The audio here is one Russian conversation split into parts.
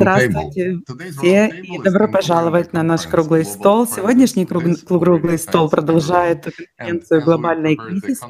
Здравствуйте все и добро пожаловать на наш круглый стол. Сегодняшний круглый стол продолжает And конференцию «Глобальный кризис».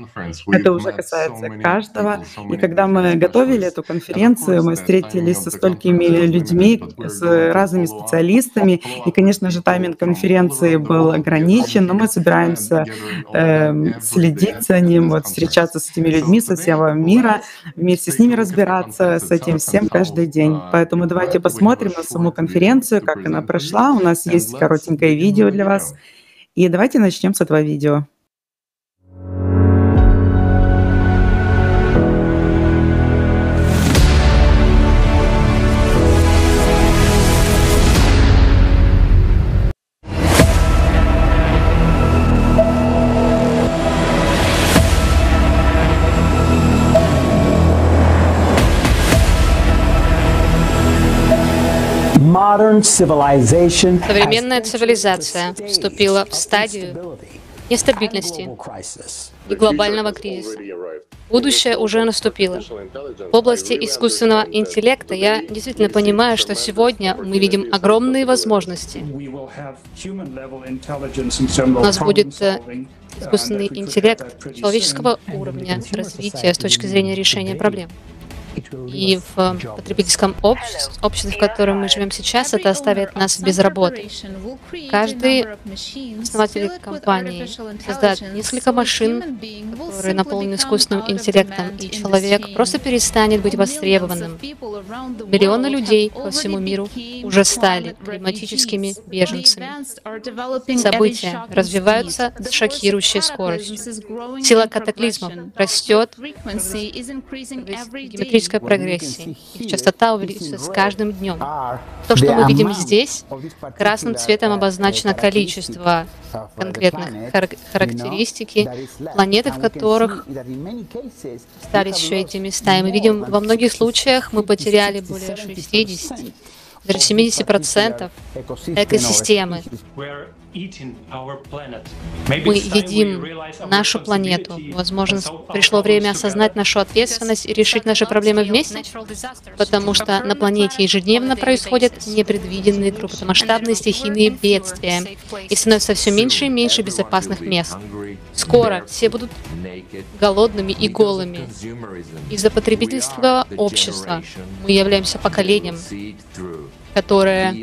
Это уже касается каждого. И когда мы готовили specialists. эту конференцию, мы встретились со столькими людьми, limited, but we're с разными специалистами. И, конечно же, тайминг конференции был ограничен, но мы собираемся day следить за ним, вот встречаться с этими людьми со всего мира, вместе с ними разбираться с этим всем каждый день. uh, Поэтому it давайте посмотрим на саму конференцию, как она прошла. У нас есть коротенькое видео для вас. И давайте начнем с этого видео. Современная цивилизация вступила в стадию нестабильности и глобального кризиса. Будущее уже наступило. В области искусственного интеллекта я действительно понимаю, что сегодня мы видим огромные возможности. У нас будет, э, Искусственный интеллект человеческого уровня развития с точки зрения решения проблем. И в э, потребительском обществе, обществе, в котором мы живем сейчас, это оставит нас без работы. Каждый основатель компании создает несколько машин, которые наполнены искусственным интеллектом, и человек просто перестанет быть востребованным. Миллионы людей по всему миру уже стали климатическими беженцами. События развиваются с шокирующей скоростью. Сила катаклизмов растет в геометрической прогрессии. Их частота увеличивается с каждым днем. То, что мы видим здесь, красным цветом обозначено количество конкретных хар- характеристики планеты, в которых стали еще эти места. И мы видим, во многих случаях мы потеряли более 60, даже 70% экосистемы. Мы едим нашу планету. Возможно, пришло время осознать нашу ответственность и решить наши проблемы вместе, потому что на планете ежедневно происходят непредвиденные крупномасштабные стихийные бедствия, и становится все меньше и меньше безопасных мест. Скоро все будут голодными и голыми. Из-за потребительского общества мы являемся поколением, которое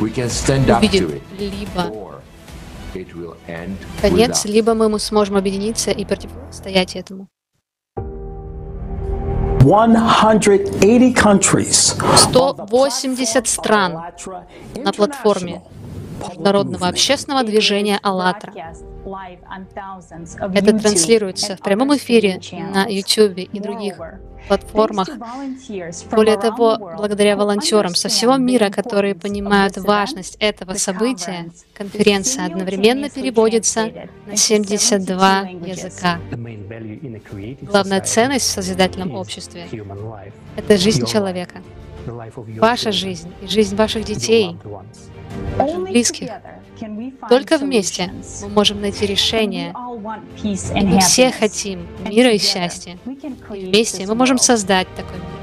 увидит либо конец, либо мы сможем объединиться и противостоять этому. 180 countries 180 стран на платформе международного общественного движения «АЛЛАТРА». Это транслируется в прямом эфире на YouTube и других платформах. Более того, благодаря волонтерам со всего мира, которые понимают важность этого события, конференция одновременно переводится на 72 языка. Главная ценность в созидательном обществе — это жизнь человека, ваша жизнь и жизнь ваших детей, ваших близких. Только вместе мы можем найти решение. И мы все хотим мира и счастья. И вместе мы можем создать такой мир.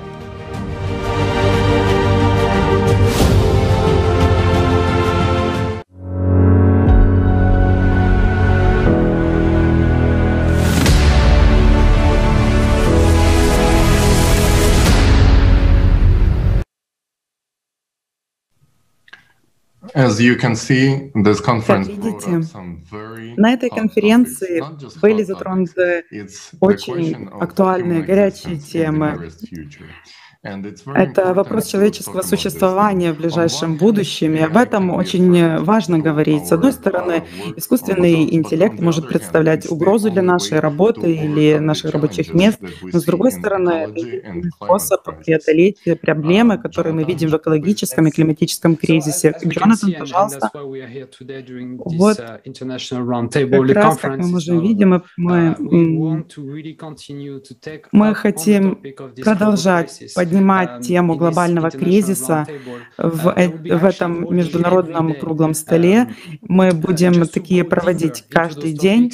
As you can see, this conference Как видите, На этой конференции были затронуты очень актуальные, горячие темы. Это вопрос человеческого существования в ближайшем будущем, и об этом очень важно говорить. С одной стороны, искусственный интеллект может представлять угрозу для нашей работы или наших рабочих мест, но с другой стороны, это способ преодолеть проблемы, которые мы видим в экологическом и климатическом кризисе. Джонатан, пожалуйста. Вот как раз, как мы уже видим, мы, мы хотим продолжать поднимать поднимать тему глобального кризиса в, в этом международном круглом столе. Мы будем такие проводить каждый день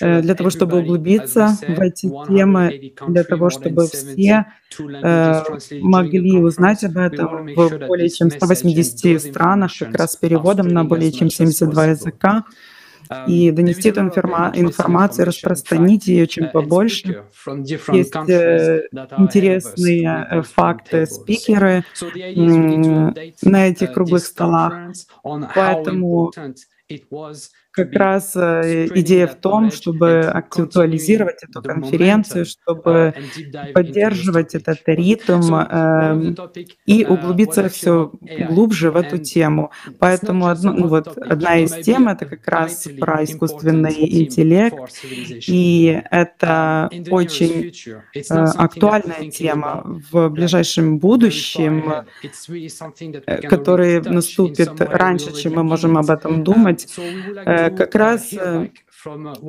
э, для того, чтобы углубиться в эти темы, для того, чтобы все э, могли узнать об этом в более чем 180 странах, как раз с переводом на более чем 72 языка и донести эту информа- информацию, распространить ее чем побольше. Есть э, интересные э, факты, спикеры на этих круглых столах, поэтому как раз э, идея в том, чтобы актуализировать эту конференцию, чтобы поддерживать этот ритм э, и углубиться все глубже в эту тему. Поэтому одно, ну, вот, одна из тем — это как раз про искусственный интеллект, и это очень э, актуальная тема в ближайшем будущем, э, который наступит раньше, чем мы можем об этом думать. Э, как раз э,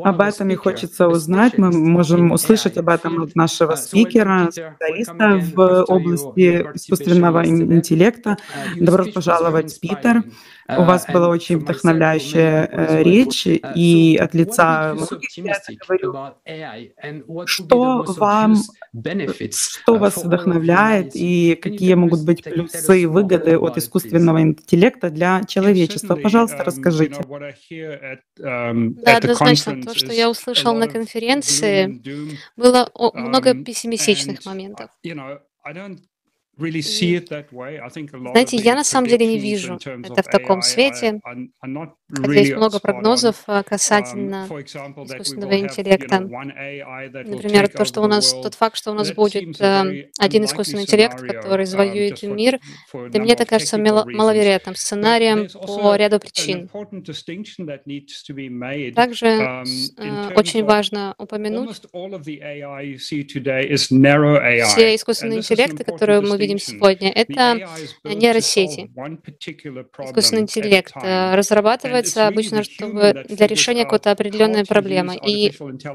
об этом и хочется узнать. Мы можем услышать об этом от нашего спикера, специалиста в области искусственного интеллекта. Добро пожаловать, Питер. У вас была очень вдохновляющая э, речь, и от лица говорю. Что вам, что вас вдохновляет, и какие могут быть плюсы и выгоды от искусственного интеллекта для человечества? Пожалуйста, расскажите. Да, однозначно, то, что я услышал на конференции, было много пессимистичных моментов. Знаете, я на самом деле не вижу это в таком свете, хотя есть много прогнозов касательно um, искусственного интеллекта. Например, то, что у нас, тот факт, что у нас будет э, один искусственный интеллект, который um, завоюет мир, для меня это кажется маловероятным сценарием по ряду причин. Также um, э, очень важно упомянуть все искусственные интеллекты, которые мы видим видим сегодня, это нейросети. Искусственный интеллект э, разрабатывается обычно чтобы для решения какой-то определенной проблемы. И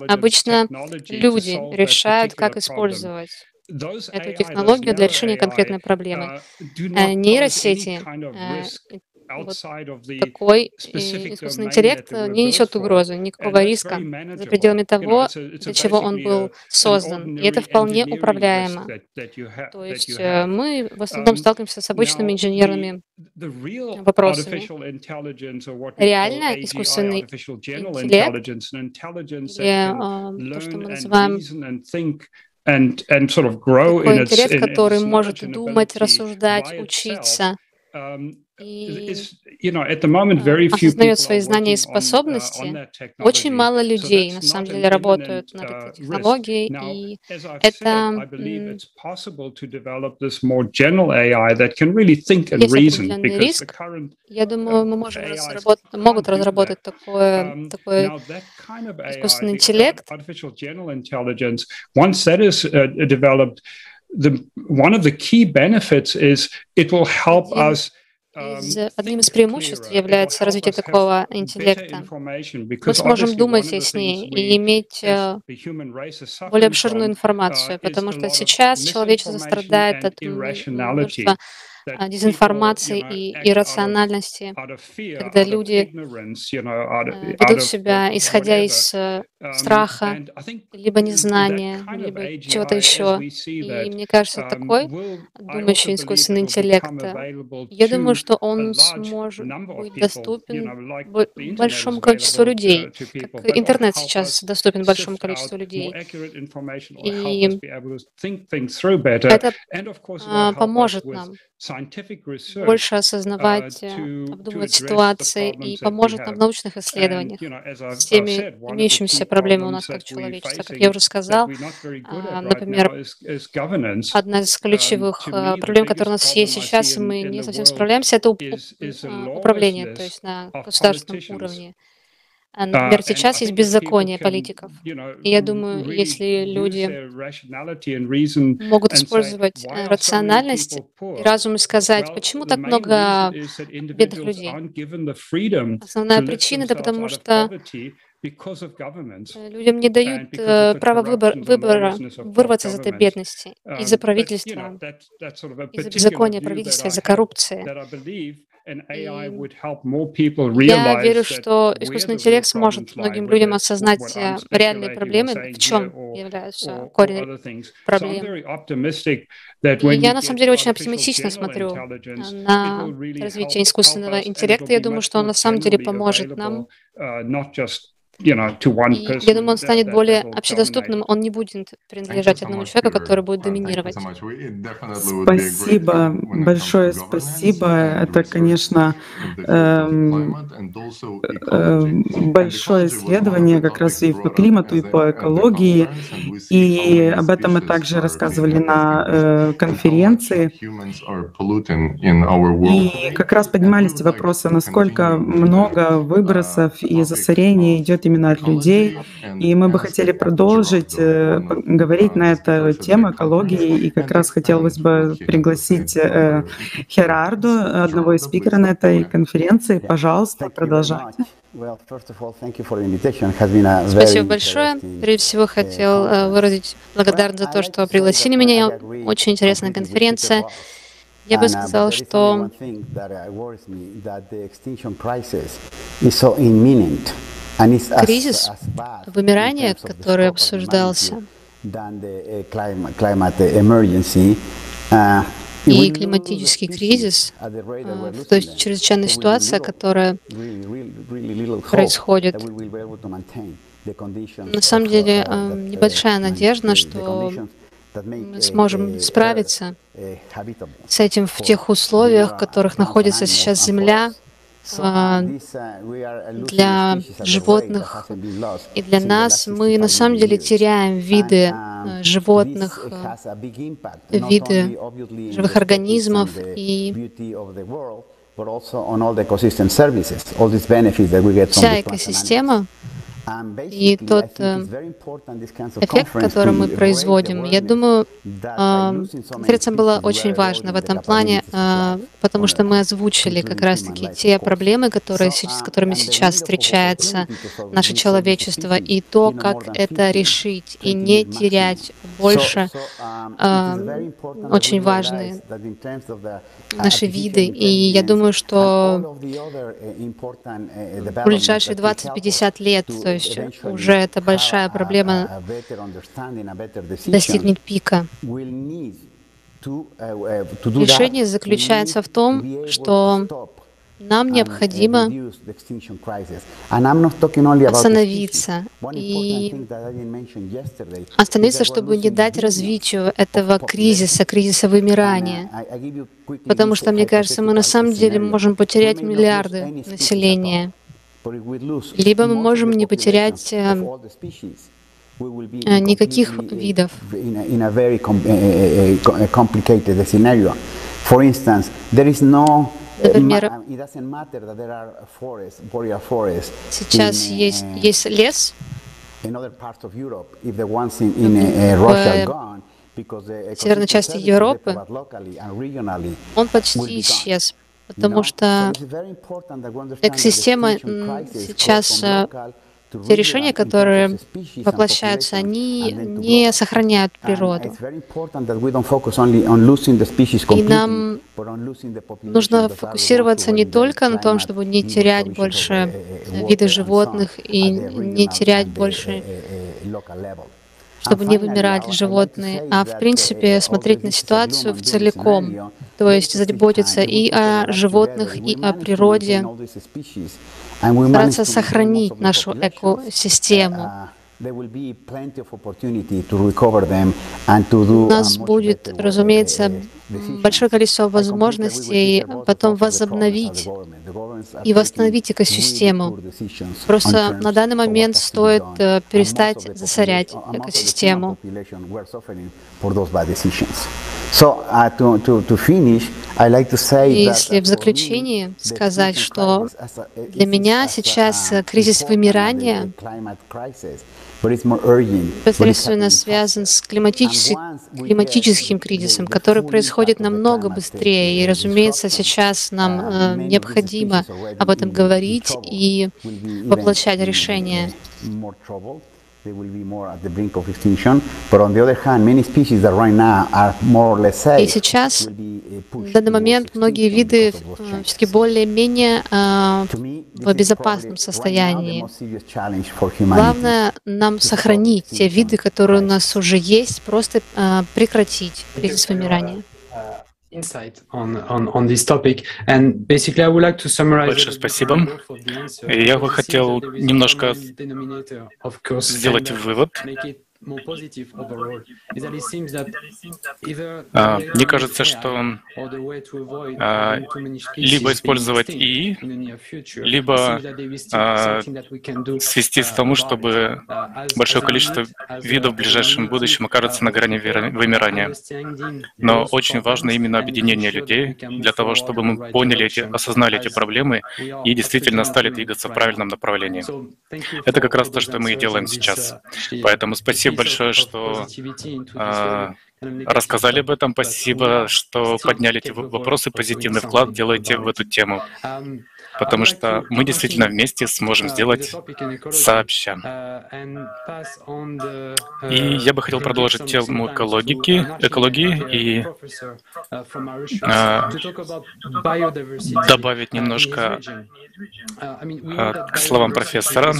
обычно люди решают, как использовать эту технологию для решения конкретной проблемы. Э, нейросети вот такой искусственный интеллект не несет угрозы, никакого риска за пределами того, для чего он был создан. И это вполне управляемо. То есть э, мы в основном um, сталкиваемся с обычными инженерными вопросами. Реально искусственный интеллект, или то, что мы называем такой интеллект, который может думать, рассуждать, учиться, um, и осознает свои знания и способности. Очень мало людей, на самом деле, работают над этой технологией, и это есть определенный риск. Я думаю, мы можем разработать, могут разработать такое, такой искусственный интеллект, the, one of the key benefits is it will help us из, одним из преимуществ является развитие такого интеллекта. Мы сможем думать яснее и иметь э, более обширную информацию, потому что сейчас человечество страдает от множества дезинформации и иррациональности, когда люди э, ведут себя, исходя из э, um, страха, либо незнания, либо чего-то еще. И мне кажется, um, такой думающий искусственный интеллект, э, я думаю, что он сможет быть доступен большому количеству людей, как интернет сейчас доступен большому количеству людей. И это а, поможет нам больше осознавать, uh, обдумывать ситуации и поможет нам в научных исследованиях с теми имеющимися проблемами у нас как человечества. Как я уже сказал, а, например, одна из ключевых а, проблем, которые у нас есть сейчас, и мы не совсем справляемся, это а, управление, то есть на государственном уровне. А, например, сейчас есть беззаконие политиков. И я думаю, если люди могут использовать э, рациональность и разум и сказать, почему так много бедных людей? Основная причина — это потому что Людям не дают э, права выбор, выбора вырваться из этой бедности из-за правительства, из-за беззакония правительства, из-за коррупции. Я верю, что искусственный интеллект сможет многим людям осознать э, реальные проблемы, в чем являются корень проблем. И я на самом деле очень оптимистично смотрю на развитие искусственного интеллекта. Я думаю, что он на самом деле поможет нам и я думаю, он станет более общедоступным, он не будет принадлежать одному человеку, который будет доминировать. Спасибо, большое спасибо. Это, конечно, эм, э, большое исследование как раз и по климату, и по экологии. И об этом мы также рассказывали на э, конференции. И как раз поднимались вопросы, насколько много выбросов и засорения идет именно от людей. И мы бы хотели продолжить э, говорить на эту тему экологии. И как раз хотелось бы пригласить э, Херарду, одного из спикеров на этой конференции. Пожалуйста, продолжайте. Спасибо большое. Прежде всего хотел э, выразить благодарность за то, что пригласили меня. Очень интересная конференция. Я бы сказал, что Кризис вымирания, который обсуждался, и климатический кризис, то есть чрезвычайная ситуация, которая происходит. На самом деле небольшая надежда, что мы сможем справиться с этим в тех условиях, в которых находится сейчас Земля, а, для животных. И для нас мы на самом деле теряем виды э, животных, э, виды живых организмов и вся экосистема и тот э, эффект, который мы производим, я думаю, конференция была очень важна в этом плане, а, потому что мы озвучили как раз-таки те проблемы, которые, с которыми сейчас встречается наше человечество, и то, как это решить, и не терять больше очень важные наши виды. И я думаю, что в ближайшие 20-50 лет, то есть уже это большая проблема достигнет пика. Решение заключается в том, что нам необходимо остановиться и остановиться, чтобы не дать развитию этого кризиса, кризиса вымирания. Потому что, мне кажется, мы на самом деле можем потерять миллиарды населения. Либо мы можем не потерять э, никаких видов. Например, сейчас есть, есть лес, в северной части Европы, он почти исчез, потому что экосистема сейчас те решения, которые воплощаются, они не сохраняют природу. И нам нужно фокусироваться не только на том, чтобы не терять больше видов животных и не терять больше чтобы не вымирали животные, а в принципе смотреть на ситуацию в целиком, то есть заботиться и о животных, и о природе, стараться сохранить нашу экосистему. У нас будет, разумеется, большое количество возможностей потом возобновить и восстановить экосистему. Просто на данный момент стоит э, перестать засорять экосистему. Если в заключении сказать, что для меня сейчас кризис вымирания непосредственно связан с климатическим, климатическим кризисом, который происходит намного быстрее. И, разумеется, сейчас нам э, необходимо об этом говорить и воплощать решения. They will be more at the brink of extinction. But on the other hand, many species that right now are more or less safe. И сейчас, в данный момент, многие виды все-таки более-менее в безопасном состоянии. Главное нам сохранить те виды, которые у нас уже есть, просто прекратить кризис вымирания. Большое спасибо. Я бы хотел немножко сделать вывод. А, мне кажется, что а, либо использовать ИИ, либо а, свести к тому, чтобы большое количество видов в ближайшем будущем окажется на грани вымирания. Но очень важно именно объединение людей для того, чтобы мы поняли эти, осознали эти проблемы и действительно стали двигаться в правильном направлении. Это как раз то, что мы и делаем сейчас. Поэтому спасибо большое, что а, рассказали об этом. Спасибо, что подняли эти вопросы, позитивный вклад делаете в эту тему. Потому что мы действительно вместе сможем сделать сообща. И я бы хотел продолжить тему экологики, экологии и а, добавить немножко а, к словам профессора.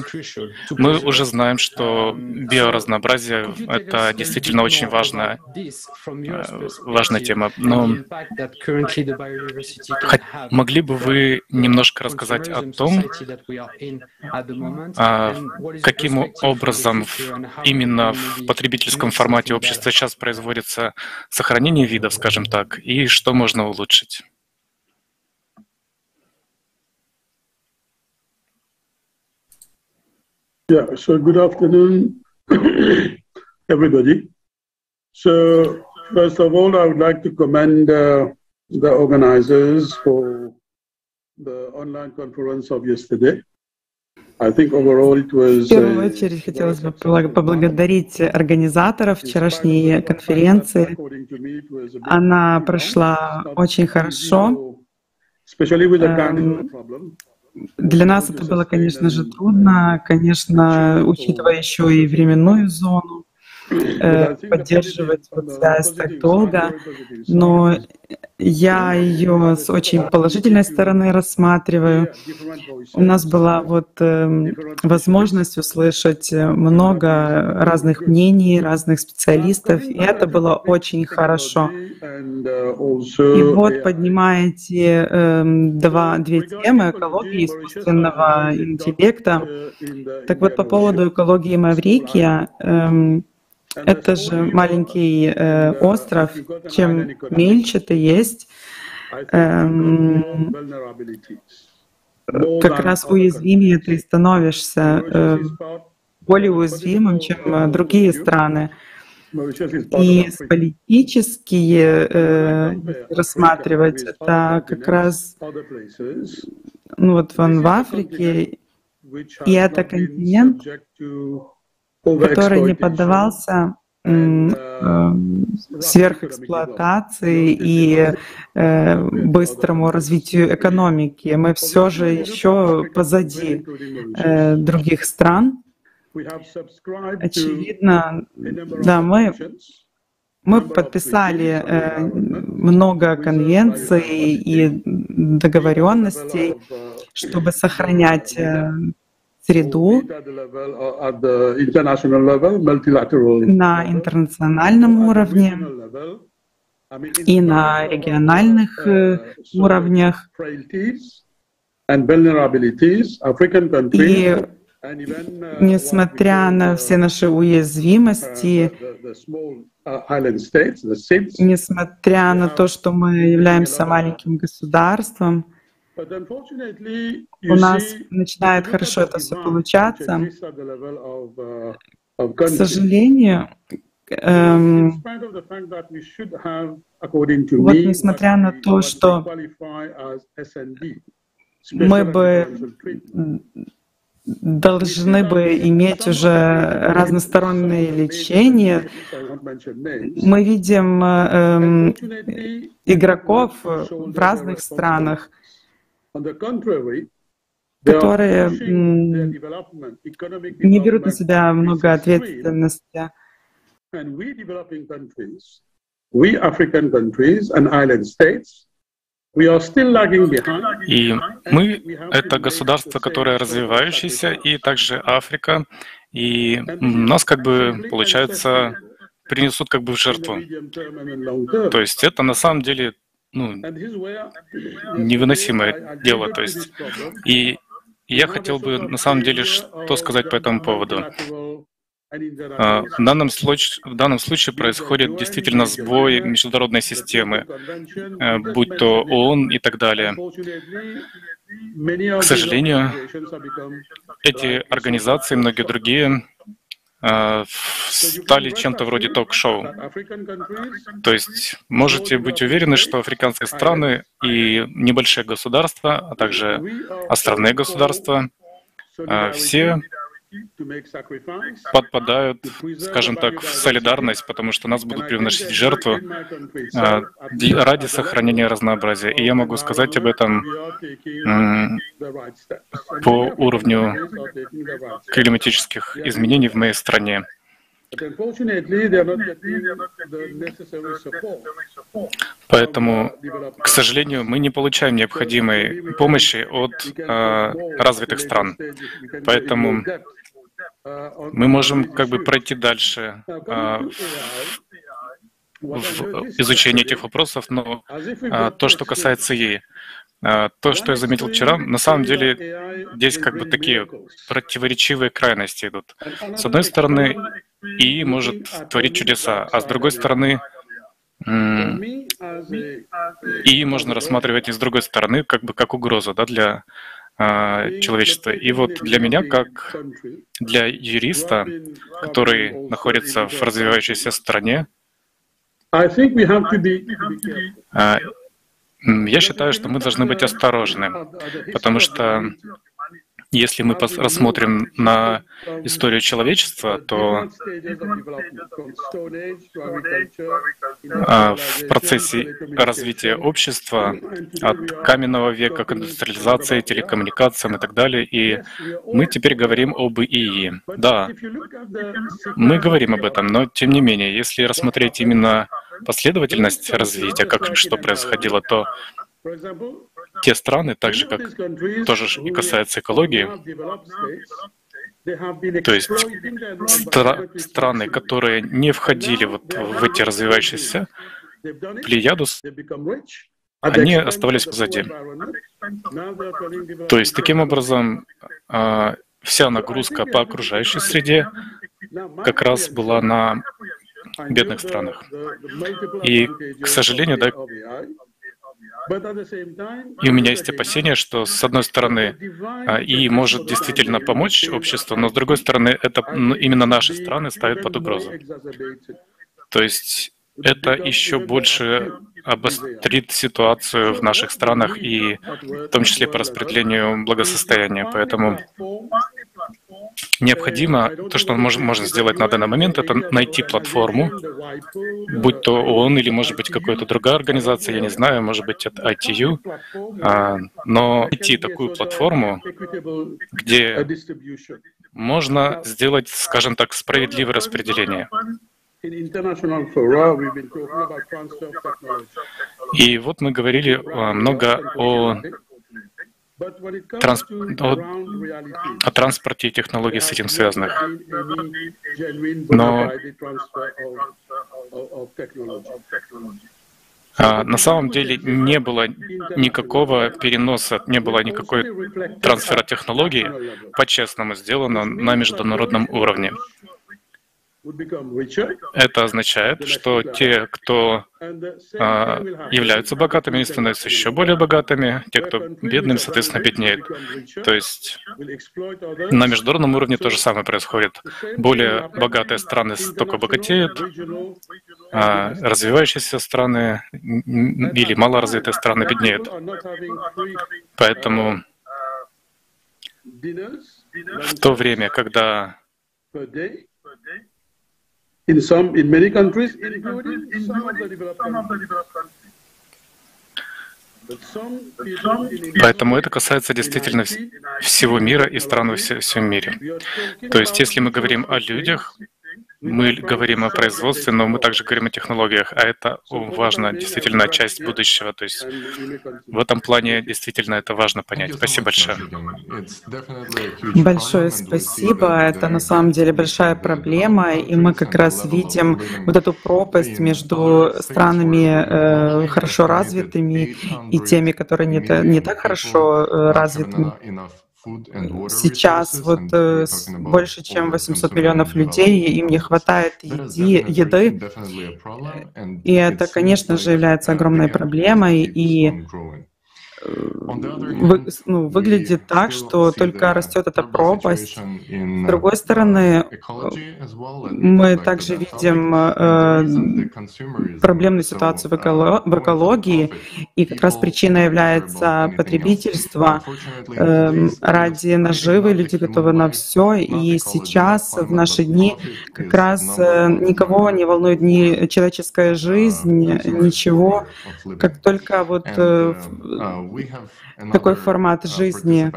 Мы уже знаем, что биоразнообразие — это действительно очень важная, э, важная тема. Но могли бы вы немножко рассказать о том, а, каким образом именно в потребительском формате общества сейчас производится сохранение видов, скажем так, и что можно улучшить? Yeah, so good afternoon, everybody. So, first of all, I would like to commend uh, the organizers for В первую очередь хотелось бы поблагодарить организаторов вчерашней конференции. Она прошла очень хорошо. Для нас это было, конечно же, трудно, конечно, учитывая еще и временную зону, поддерживать вот связь так долго, но я ее с очень положительной стороны рассматриваю. У нас была вот э, возможность услышать много разных мнений, разных специалистов, и это было очень хорошо. И вот поднимаете э, два, две темы экологии искусственного интеллекта. Так вот, по поводу экологии Маврикия, э, это же маленький э, остров. Чем мельче ты есть, эм, как раз уязвимее ты становишься, э, более уязвимым, чем э, другие страны. И политические э, рассматривать, это как раз ну вот вон в Африке, и это континент, который не поддавался э, сверхэксплуатации и э, быстрому развитию экономики. Мы все же еще позади э, других стран. Очевидно, да, мы мы подписали э, много конвенций и договоренностей, чтобы сохранять э, среду на интернациональном уровне и на региональных э, уровнях. И несмотря на все наши уязвимости, несмотря на то, что мы являемся маленьким государством, у нас начинает хорошо это все получаться. К сожалению, эм, Вот несмотря на то, что мы бы должны бы иметь уже разностороннее лечение. Мы видим э, игроков в разных странах, которые не берут на себя много ответственности. We African countries and island states и мы — это государство, которое развивающееся, и также Африка. И нас как бы, получается, принесут как бы в жертву. То есть это на самом деле ну, невыносимое дело. То есть, и я хотел бы на самом деле что сказать по этому поводу. А, в данном, случае, в данном случае происходит действительно сбой международной системы, э, будь то ООН и так далее. К сожалению, эти организации многие другие стали чем-то вроде ток-шоу. То есть можете быть уверены, что африканские страны и небольшие государства, а также островные государства, э, все подпадают, скажем так, в солидарность, потому что нас будут приносить в жертву а, ради сохранения разнообразия. И я могу сказать об этом по уровню климатических изменений в моей стране. Поэтому, к сожалению, мы не получаем необходимой помощи от э, развитых стран. Поэтому мы можем как бы пройти дальше а, в изучении этих вопросов, но а, то, что касается ей, а, то, что я заметил вчера, на самом деле здесь как бы такие противоречивые крайности идут. С одной стороны, и может творить чудеса, а с другой стороны, и можно рассматривать и с другой стороны как бы как угрозу да, для человечества. И вот для меня, как для юриста, который находится в развивающейся стране, а, я считаю, что мы должны быть осторожны, потому что если мы рассмотрим на историю человечества, то а, в процессе развития общества от каменного века к индустриализации, телекоммуникациям и так далее, и мы теперь говорим об ИИ. Да, мы говорим об этом, но тем не менее, если рассмотреть именно последовательность развития, как что происходило, то те страны, так же как тоже и касается экологии, то есть стра страны, которые не входили вот в эти развивающиеся плеяду, они оставались позади. То есть таким образом а, вся нагрузка по окружающей среде как раз была на бедных странах. И, к сожалению, да, и у меня есть опасения, что с одной стороны а, и может действительно помочь обществу, но с другой стороны это именно наши страны ставят под угрозу. То есть это еще больше обострит ситуацию в наших странах и в том числе по распределению благосостояния. Поэтому необходимо, то, что можно, можно сделать на данный момент, это найти платформу, будь то ООН или, может быть, какая-то другая организация, я не знаю, может быть, это ITU, а, но найти такую платформу, где можно сделать, скажем так, справедливое распределение. И вот мы говорили а, много о транс... о, о транспорте и технологии с этим связанных. Но а, на самом деле не было никакого переноса, не было никакой трансфера технологий, по-честному сделано на международном уровне. Это означает, что те, кто а, являются богатыми, становятся еще более богатыми, те, кто бедными, соответственно, беднеют. То есть на международном уровне то же самое происходит. Более богатые страны только богатеют, а развивающиеся страны или малоразвитые страны беднеют. Поэтому в то время, когда in some in many countries, including some of the developed countries. Поэтому это касается действительно всего мира и стран во всем мире. То есть, если мы говорим о людях, мы говорим о производстве, но мы также говорим о технологиях, а это важно, действительно, часть будущего. То есть в этом плане действительно это важно понять. Спасибо большое. Большое спасибо. Это на самом деле большая проблема, и мы как раз видим вот эту пропасть между странами э, хорошо развитыми и теми, которые не, не так хорошо э, развитыми. Сейчас вот э, больше чем 800 миллионов людей, им не хватает еди, еды, и это, конечно же, является огромной проблемой, и вы, ну, выглядит так, что только растет эта пропасть. С другой стороны, мы также видим э, проблемную ситуацию в, эколо в экологии, и как раз причина является потребительство. Э, ради наживы люди готовы на все, и сейчас, в наши дни, как раз э, никого не волнует ни человеческая жизнь, ничего, как только вот э, такой формат жизни.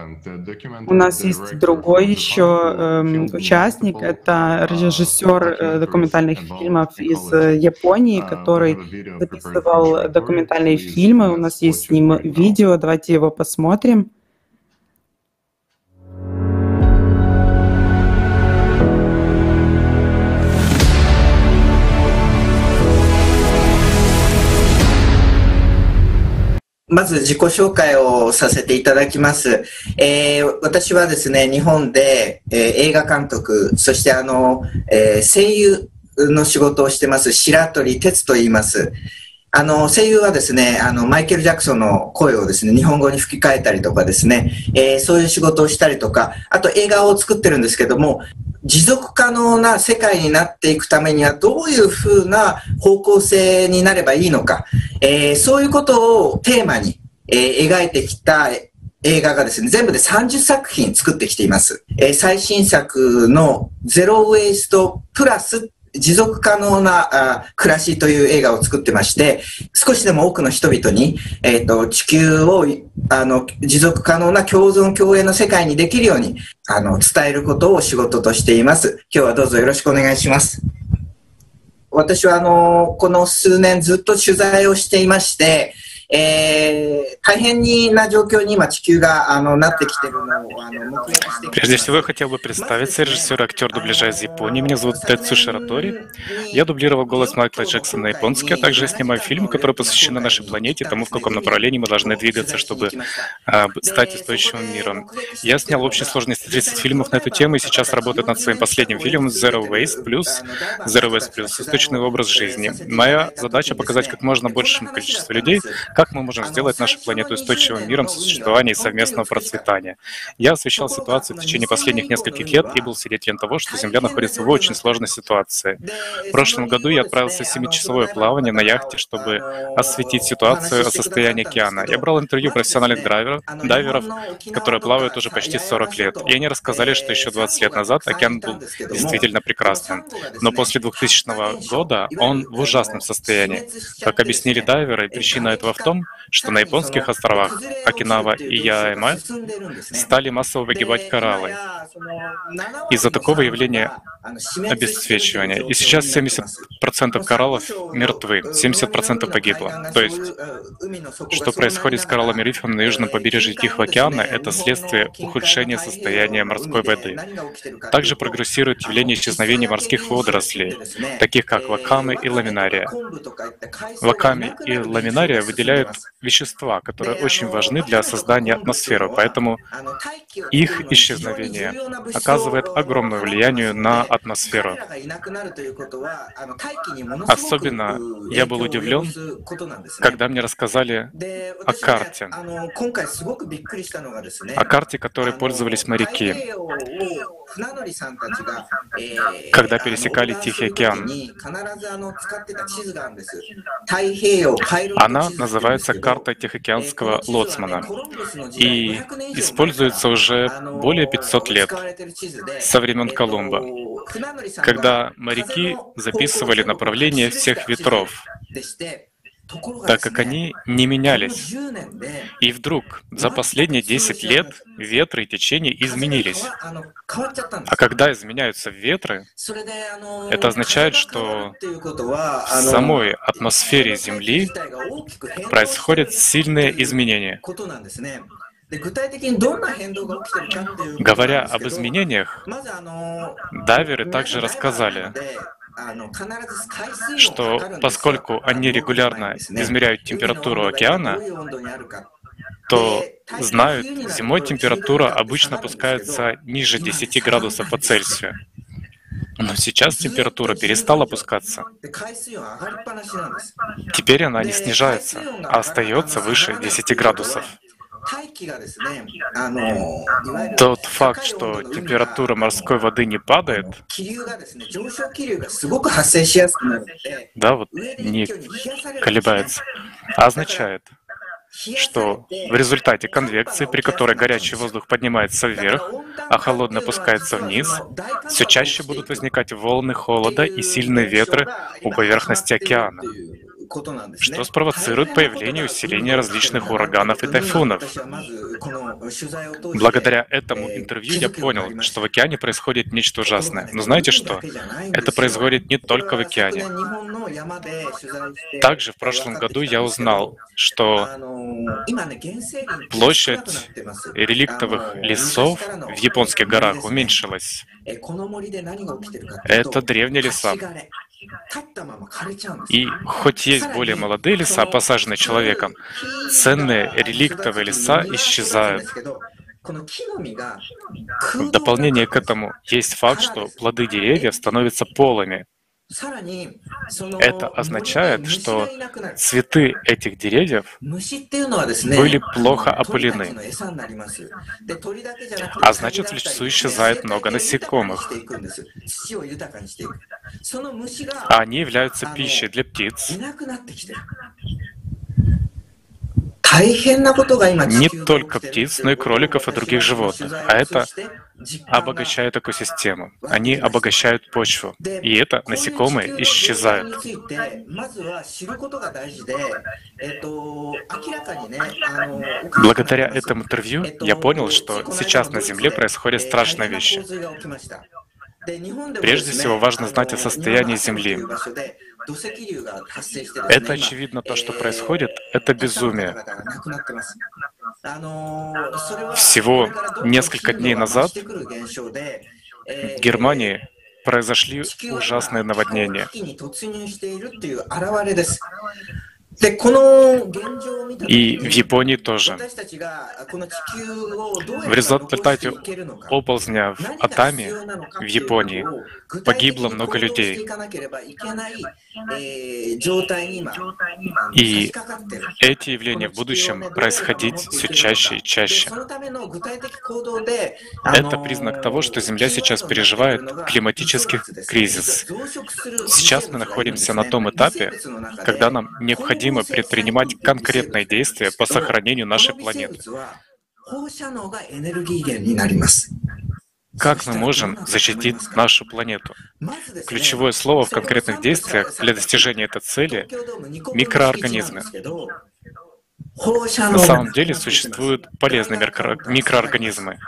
У нас есть другой еще э, участник, это режиссер документальных фильмов из э, Японии, который записывал документальные фильмы. У нас есть с ним видео, давайте его посмотрим. まず自己紹介をさせていただきます。えー、私はですね、日本で、えー、映画監督、そしてあの、えー、声優の仕事をしてます、白鳥哲と言います。あの、声優はですね、あの、マイケル・ジャクソンの声をですね、日本語に吹き替えたりとかですね、えー、そういう仕事をしたりとか、あと映画を作ってるんですけども、持続可能な世界になっていくためにはどういうふうな方向性になればいいのか、えー、そういうことをテーマに、えー、描いてきた映画がですね、全部で30作品作ってきています。えー、最新作のゼロウェイストプラス持続可能なあ暮らしという映画を作ってまして、少しでも多くの人々に、えっ、ー、と、地球を、あの、持続可能な共存共栄の世界にできるように、あの、伝えることを仕事としています。今日はどうぞよろしくお願いします。私はあの、この数年ずっと取材をしていまして、Прежде всего, я хотел бы представиться, режиссер и актер дубляжа из Японии. Меня зовут Тецу Шаратори. Я дублировал голос Майкла Джексона на японский, а также снимаю фильмы, которые посвящены нашей планете, тому, в каком направлении мы должны двигаться, чтобы а, стать устойчивым миром. Я снял общей сложности 30 фильмов на эту тему и сейчас работаю над своим последним фильмом Zero Waste Plus, Zero Waste Plus, устойчивый образ жизни. Моя задача показать как можно большему количеству людей, как мы можем сделать нашу планету устойчивым миром сосуществования и совместного процветания. Я освещал ситуацию в течение последних нескольких лет и был свидетелем того, что Земля находится в очень сложной ситуации. В прошлом году я отправился в семичасовое плавание на яхте, чтобы осветить ситуацию о состоянии океана. Я брал интервью профессиональных драйверов, дайверов, которые плавают уже почти 40 лет. И они рассказали, что еще 20 лет назад океан был действительно прекрасным. Но после 2000 года он в ужасном состоянии. Как объяснили дайверы, причина этого в том, что на японских островах Окинава и Яэма стали массово выгибать кораллы из-за такого явления обесцвечивания. И сейчас 70% кораллов мертвы, 70% погибло. То есть, что происходит с кораллами рифами на южном побережье Тихого океана, это следствие ухудшения состояния морской воды. Также прогрессирует явление исчезновения морских водорослей, таких как вакамы и ламинария. Ваками и ламинария выделяют выделяют вещества, которые очень важны для создания атмосферы, поэтому их исчезновение оказывает огромное влияние на атмосферу. Особенно я был удивлен, когда мне рассказали о карте, о карте, которой пользовались моряки, когда пересекали Тихий океан. Она называется карта Тихоокеанского лоцмана и используется уже более 500 лет, со времен Колумба, когда моряки записывали направление всех ветров, так как они не менялись. И вдруг за последние 10 лет ветры и течения изменились. А когда изменяются ветры, это означает, что в самой атмосфере Земли происходят сильные изменения. Говоря об изменениях, дайверы также рассказали, что поскольку они регулярно измеряют температуру океана, то знают, зимой температура обычно опускается ниже 10 градусов по Цельсию. Но сейчас температура перестала опускаться. Теперь она не снижается, а остается выше 10 градусов. Тот факт, что температура морской воды не падает, да, вот не колебается, означает, что в результате конвекции, при которой горячий воздух поднимается вверх, а холодный опускается вниз, все чаще будут возникать волны холода и сильные ветры у поверхности океана что спровоцирует появление и усиление различных ураганов и тайфунов. Благодаря этому интервью я понял, что в океане происходит нечто ужасное. Но знаете что? Это происходит не только в океане. Также в прошлом году я узнал, что площадь реликтовых лесов в японских горах уменьшилась. Это древние леса. И хоть есть более молодые леса, посаженные человеком, ценные реликтовые леса исчезают. В дополнение к этому есть факт, что плоды деревьев становятся полыми. Это означает, что цветы этих деревьев были плохо опылены, а значит в лесу исчезает много насекомых. А они являются пищей для птиц, не только птиц, но и кроликов и других животных. А это обогащает экосистему. Они обогащают почву. И это насекомые исчезают. Благодаря этому интервью я понял, что сейчас на Земле происходят страшные вещи. Прежде всего важно знать о состоянии Земли. Это очевидно то, что происходит, это безумие. Всего несколько дней назад в Германии произошли ужасные наводнения. И в Японии тоже. В результате оползня в Атами в Японии погибло много людей. И эти явления в будущем происходить все чаще и чаще. Это признак того, что Земля сейчас переживает климатический кризис. Сейчас мы находимся на том этапе, когда нам необходимо предпринимать конкретные действия по сохранению нашей планеты. Как мы можем защитить нашу планету? Ключевое слово в конкретных действиях для достижения этой цели — микроорганизмы. На самом деле существуют полезные микроорганизмы,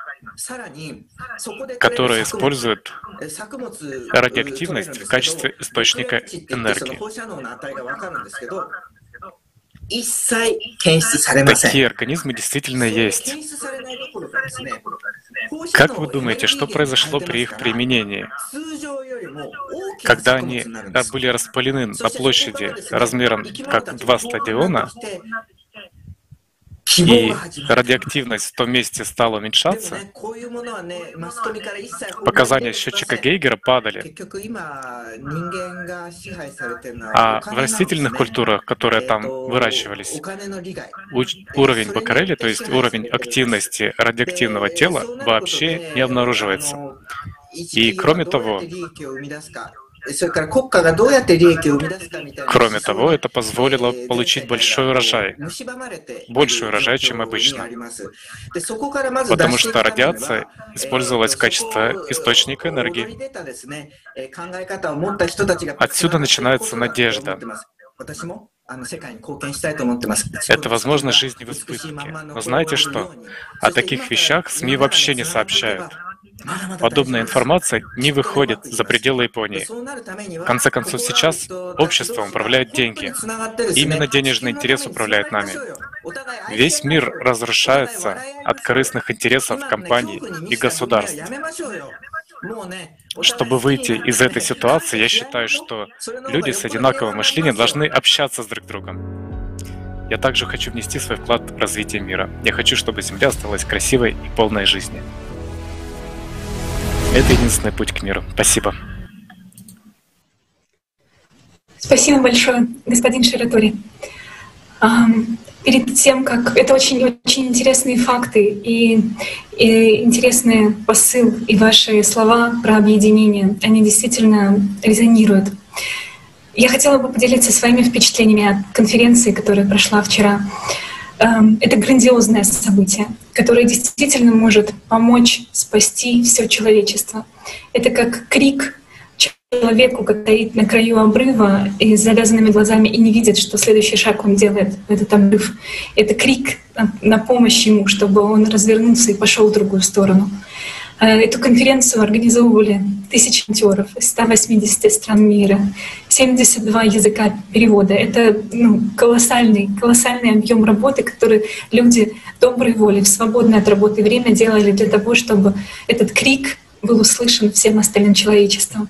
которые используют радиоактивность в качестве источника энергии. Такие организмы действительно есть. Как вы думаете, что произошло при их применении? Когда они были распылены на площади размером как два стадиона, и радиоактивность в том месте стала уменьшаться, показания счетчика Гейгера падали. А в растительных культурах, которые там выращивались, уровень Бакарели, то есть уровень активности радиоактивного тела, вообще не обнаруживается. И кроме того, Кроме того, это позволило получить большой урожай, больший урожай, чем обычно, потому что радиация использовалась в качестве источника энергии. Отсюда начинается надежда. Это возможно жизни в избытке. Но знаете что? О таких вещах СМИ вообще не сообщают. Подобная информация не выходит за пределы Японии. В конце концов, сейчас обществом управляют деньги. Именно денежный интерес управляет нами. Весь мир разрушается от корыстных интересов компаний и государств. Чтобы выйти из этой ситуации, я считаю, что люди с одинаковым мышлением должны общаться с друг другом. Я также хочу внести свой вклад в развитие мира. Я хочу, чтобы Земля осталась красивой и полной жизни. Это единственный путь к миру. Спасибо. Спасибо большое, господин Ширатори. Перед тем, как это очень-очень интересные факты и, и интересный посыл, и ваши слова про объединение, они действительно резонируют. Я хотела бы поделиться своими впечатлениями от конференции, которая прошла вчера. Это грандиозное событие которое действительно может помочь спасти все человечество. Это как крик человеку, который стоит на краю обрыва и с завязанными глазами и не видит, что следующий шаг он делает в этот обрыв. Это крик на помощь ему, чтобы он развернулся и пошел в другую сторону. Э, эту конференцию организовывали тысячи волонтеров из 180 стран мира, 72 языка перевода. Это ну, колоссальный, колоссальный объем работы, который люди доброй воли в свободное от работы время делали для того, чтобы этот крик был услышан всем остальным человечеством.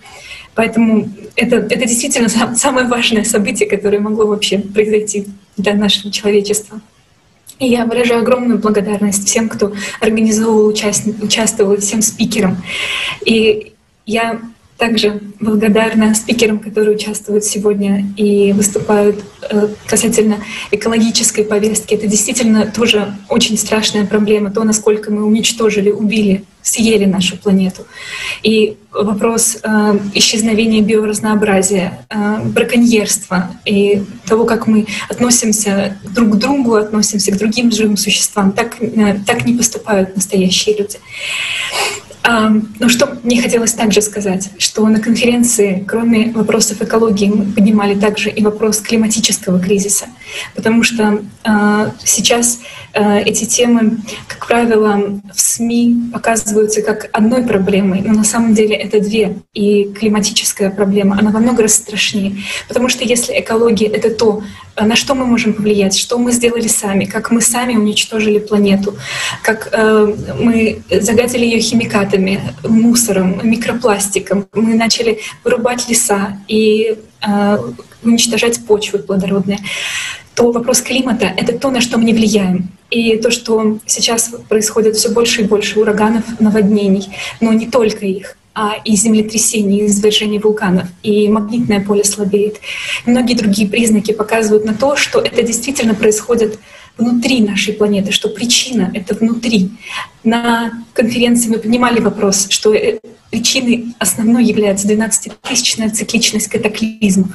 Поэтому это, это действительно самое важное событие, которое могло вообще произойти для нашего человечества. И я выражаю огромную благодарность всем, кто организовывал, участвовал, всем спикерам. И я также благодарна спикерам, которые участвуют сегодня и выступают э, касательно экологической повестки. Это действительно тоже очень страшная проблема, то, насколько мы уничтожили, убили, съели нашу планету. И вопрос э, исчезновения биоразнообразия, э, браконьерства и того, как мы относимся друг к другу, относимся к другим живым существам, так, так не поступают настоящие люди. Но что мне хотелось также сказать, что на конференции, кроме вопросов экологии, мы поднимали также и вопрос климатического кризиса, потому что а, сейчас а, эти темы, как правило, в СМИ показываются как одной проблемой, но на самом деле это две. И климатическая проблема, она во много раз страшнее, потому что если экология — это то, а на что мы можем повлиять, что мы сделали сами, как мы сами уничтожили планету, как э, мы загадили ее химикатами, мусором, микропластиком, мы начали вырубать леса и э, уничтожать почвы плодородные, то вопрос климата — это то, на что мы не влияем. И то, что сейчас происходит все больше и больше ураганов, наводнений, но не только их а и землетрясений, и извержений вулканов, и магнитное поле слабеет. Многие другие признаки показывают на то, что это действительно происходит внутри нашей планеты, что причина — это внутри. На конференции мы поднимали вопрос, что э, причиной основной является 12-тысячная цикличность катаклизмов.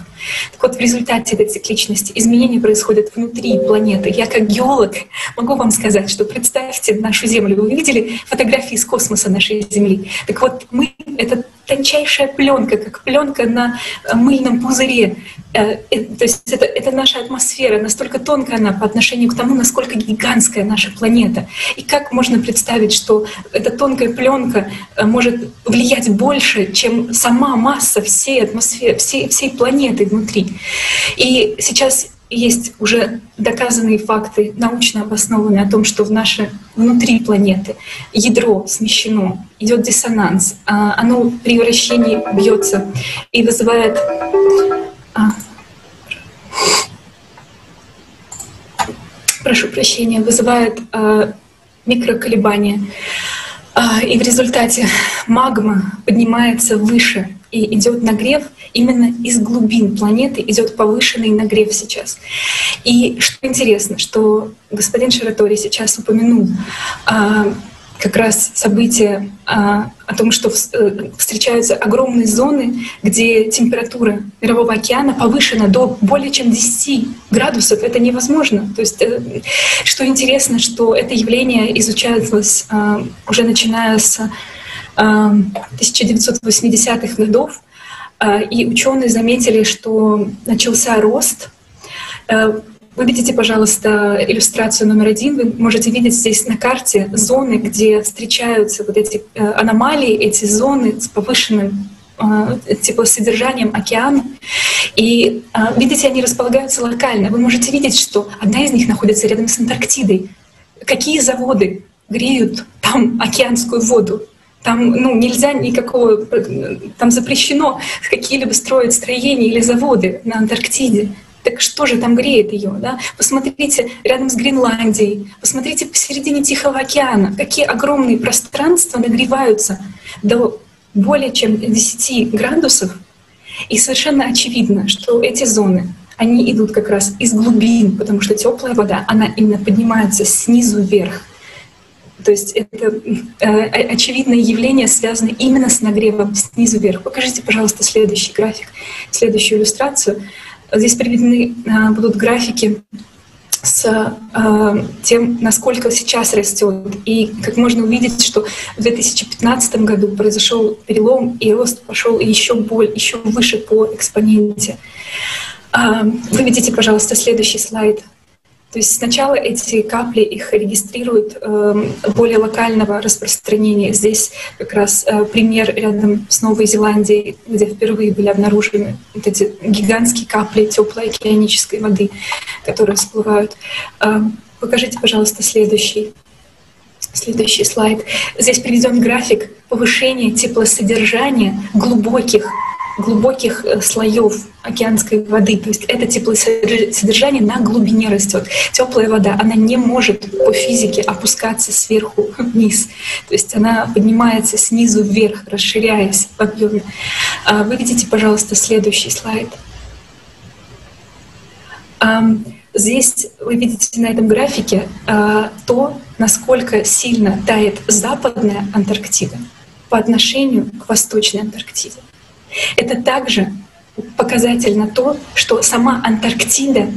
Так вот, в результате этой цикличности изменения происходят внутри планеты. Я как геолог могу вам сказать, что представьте нашу Землю. Вы видели фотографии из космоса нашей Земли? Так вот, мы — это тончайшая пленка, как пленка на э, мыльном пузыре. Э, то есть это, это наша атмосфера, настолько тонкая она по отношению к тому, насколько гигантская наша планета. И как можно представить, что эта тонкая пленка э, может влиять больше, чем сама масса всей атмосферы, всей, всей планеты внутри. И сейчас есть уже доказанные факты, научно обоснованные о том, что в наше внутри планеты ядро смещено, идет диссонанс, а оно при вращении бьется и вызывает прошу прощения, вызывает э, микроколебания. И в результате магма поднимается выше и идет нагрев именно из глубин планеты, идет повышенный нагрев сейчас. И что интересно, что господин Шаратори сейчас упомянул э, как раз событие а, о том, что э, встречаются огромные зоны, где температура Мирового океана повышена до более чем 10 градусов. Это невозможно. То есть, э, что интересно, что это явление изучалось а, уже начиная с а, 1980-х годов, а, и ученые заметили, что начался рост э, вы видите, пожалуйста, иллюстрацию номер один. Вы можете видеть здесь на карте зоны, где встречаются вот эти э, аномалии, эти зоны с повышенным э, теплосодержанием океана. И э, видите, они располагаются локально. Вы можете видеть, что одна из них находится рядом с Антарктидой. Какие заводы греют там океанскую воду? Там ну, нельзя никакого, там запрещено какие-либо строить строения или заводы на Антарктиде. Так что же там греет ее? Да? Посмотрите рядом с Гренландией, посмотрите посередине Тихого океана, какие огромные пространства нагреваются до более чем 10 градусов. И совершенно очевидно, что эти зоны, они идут как раз из глубин, потому что теплая вода, она именно поднимается снизу вверх. То есть это э, очевидное явление связано именно с нагревом снизу вверх. Покажите, пожалуйста, следующий график, следующую иллюстрацию. Здесь приведены а, будут графики с э, тем, насколько сейчас растет. И как можно увидеть, что в 2015 году произошел перелом, и рост пошел еще, более, еще выше по экспоненте. Э, выведите, пожалуйста, следующий слайд. То есть сначала эти капли их регистрируют э, более локального распространения. Здесь как раз э, пример рядом с Новой Зеландией, где впервые были обнаружены вот эти гигантские капли теплой океанической воды, которые всплывают. Э, покажите, пожалуйста, следующий. Следующий слайд. Здесь приведен график повышения теплосодержания глубоких глубоких э, слоев океанской воды. То есть это теплосодержание на глубине растет. Теплая вода, она не может по физике опускаться сверху вниз. То есть она поднимается снизу вверх, расширяясь в объеме. А, вы видите, пожалуйста, следующий слайд. Здесь вы видите на этом графике а, то, насколько сильно тает западная Антарктида по отношению к восточной Антарктиде. Это также показательно то, что сама Антарктида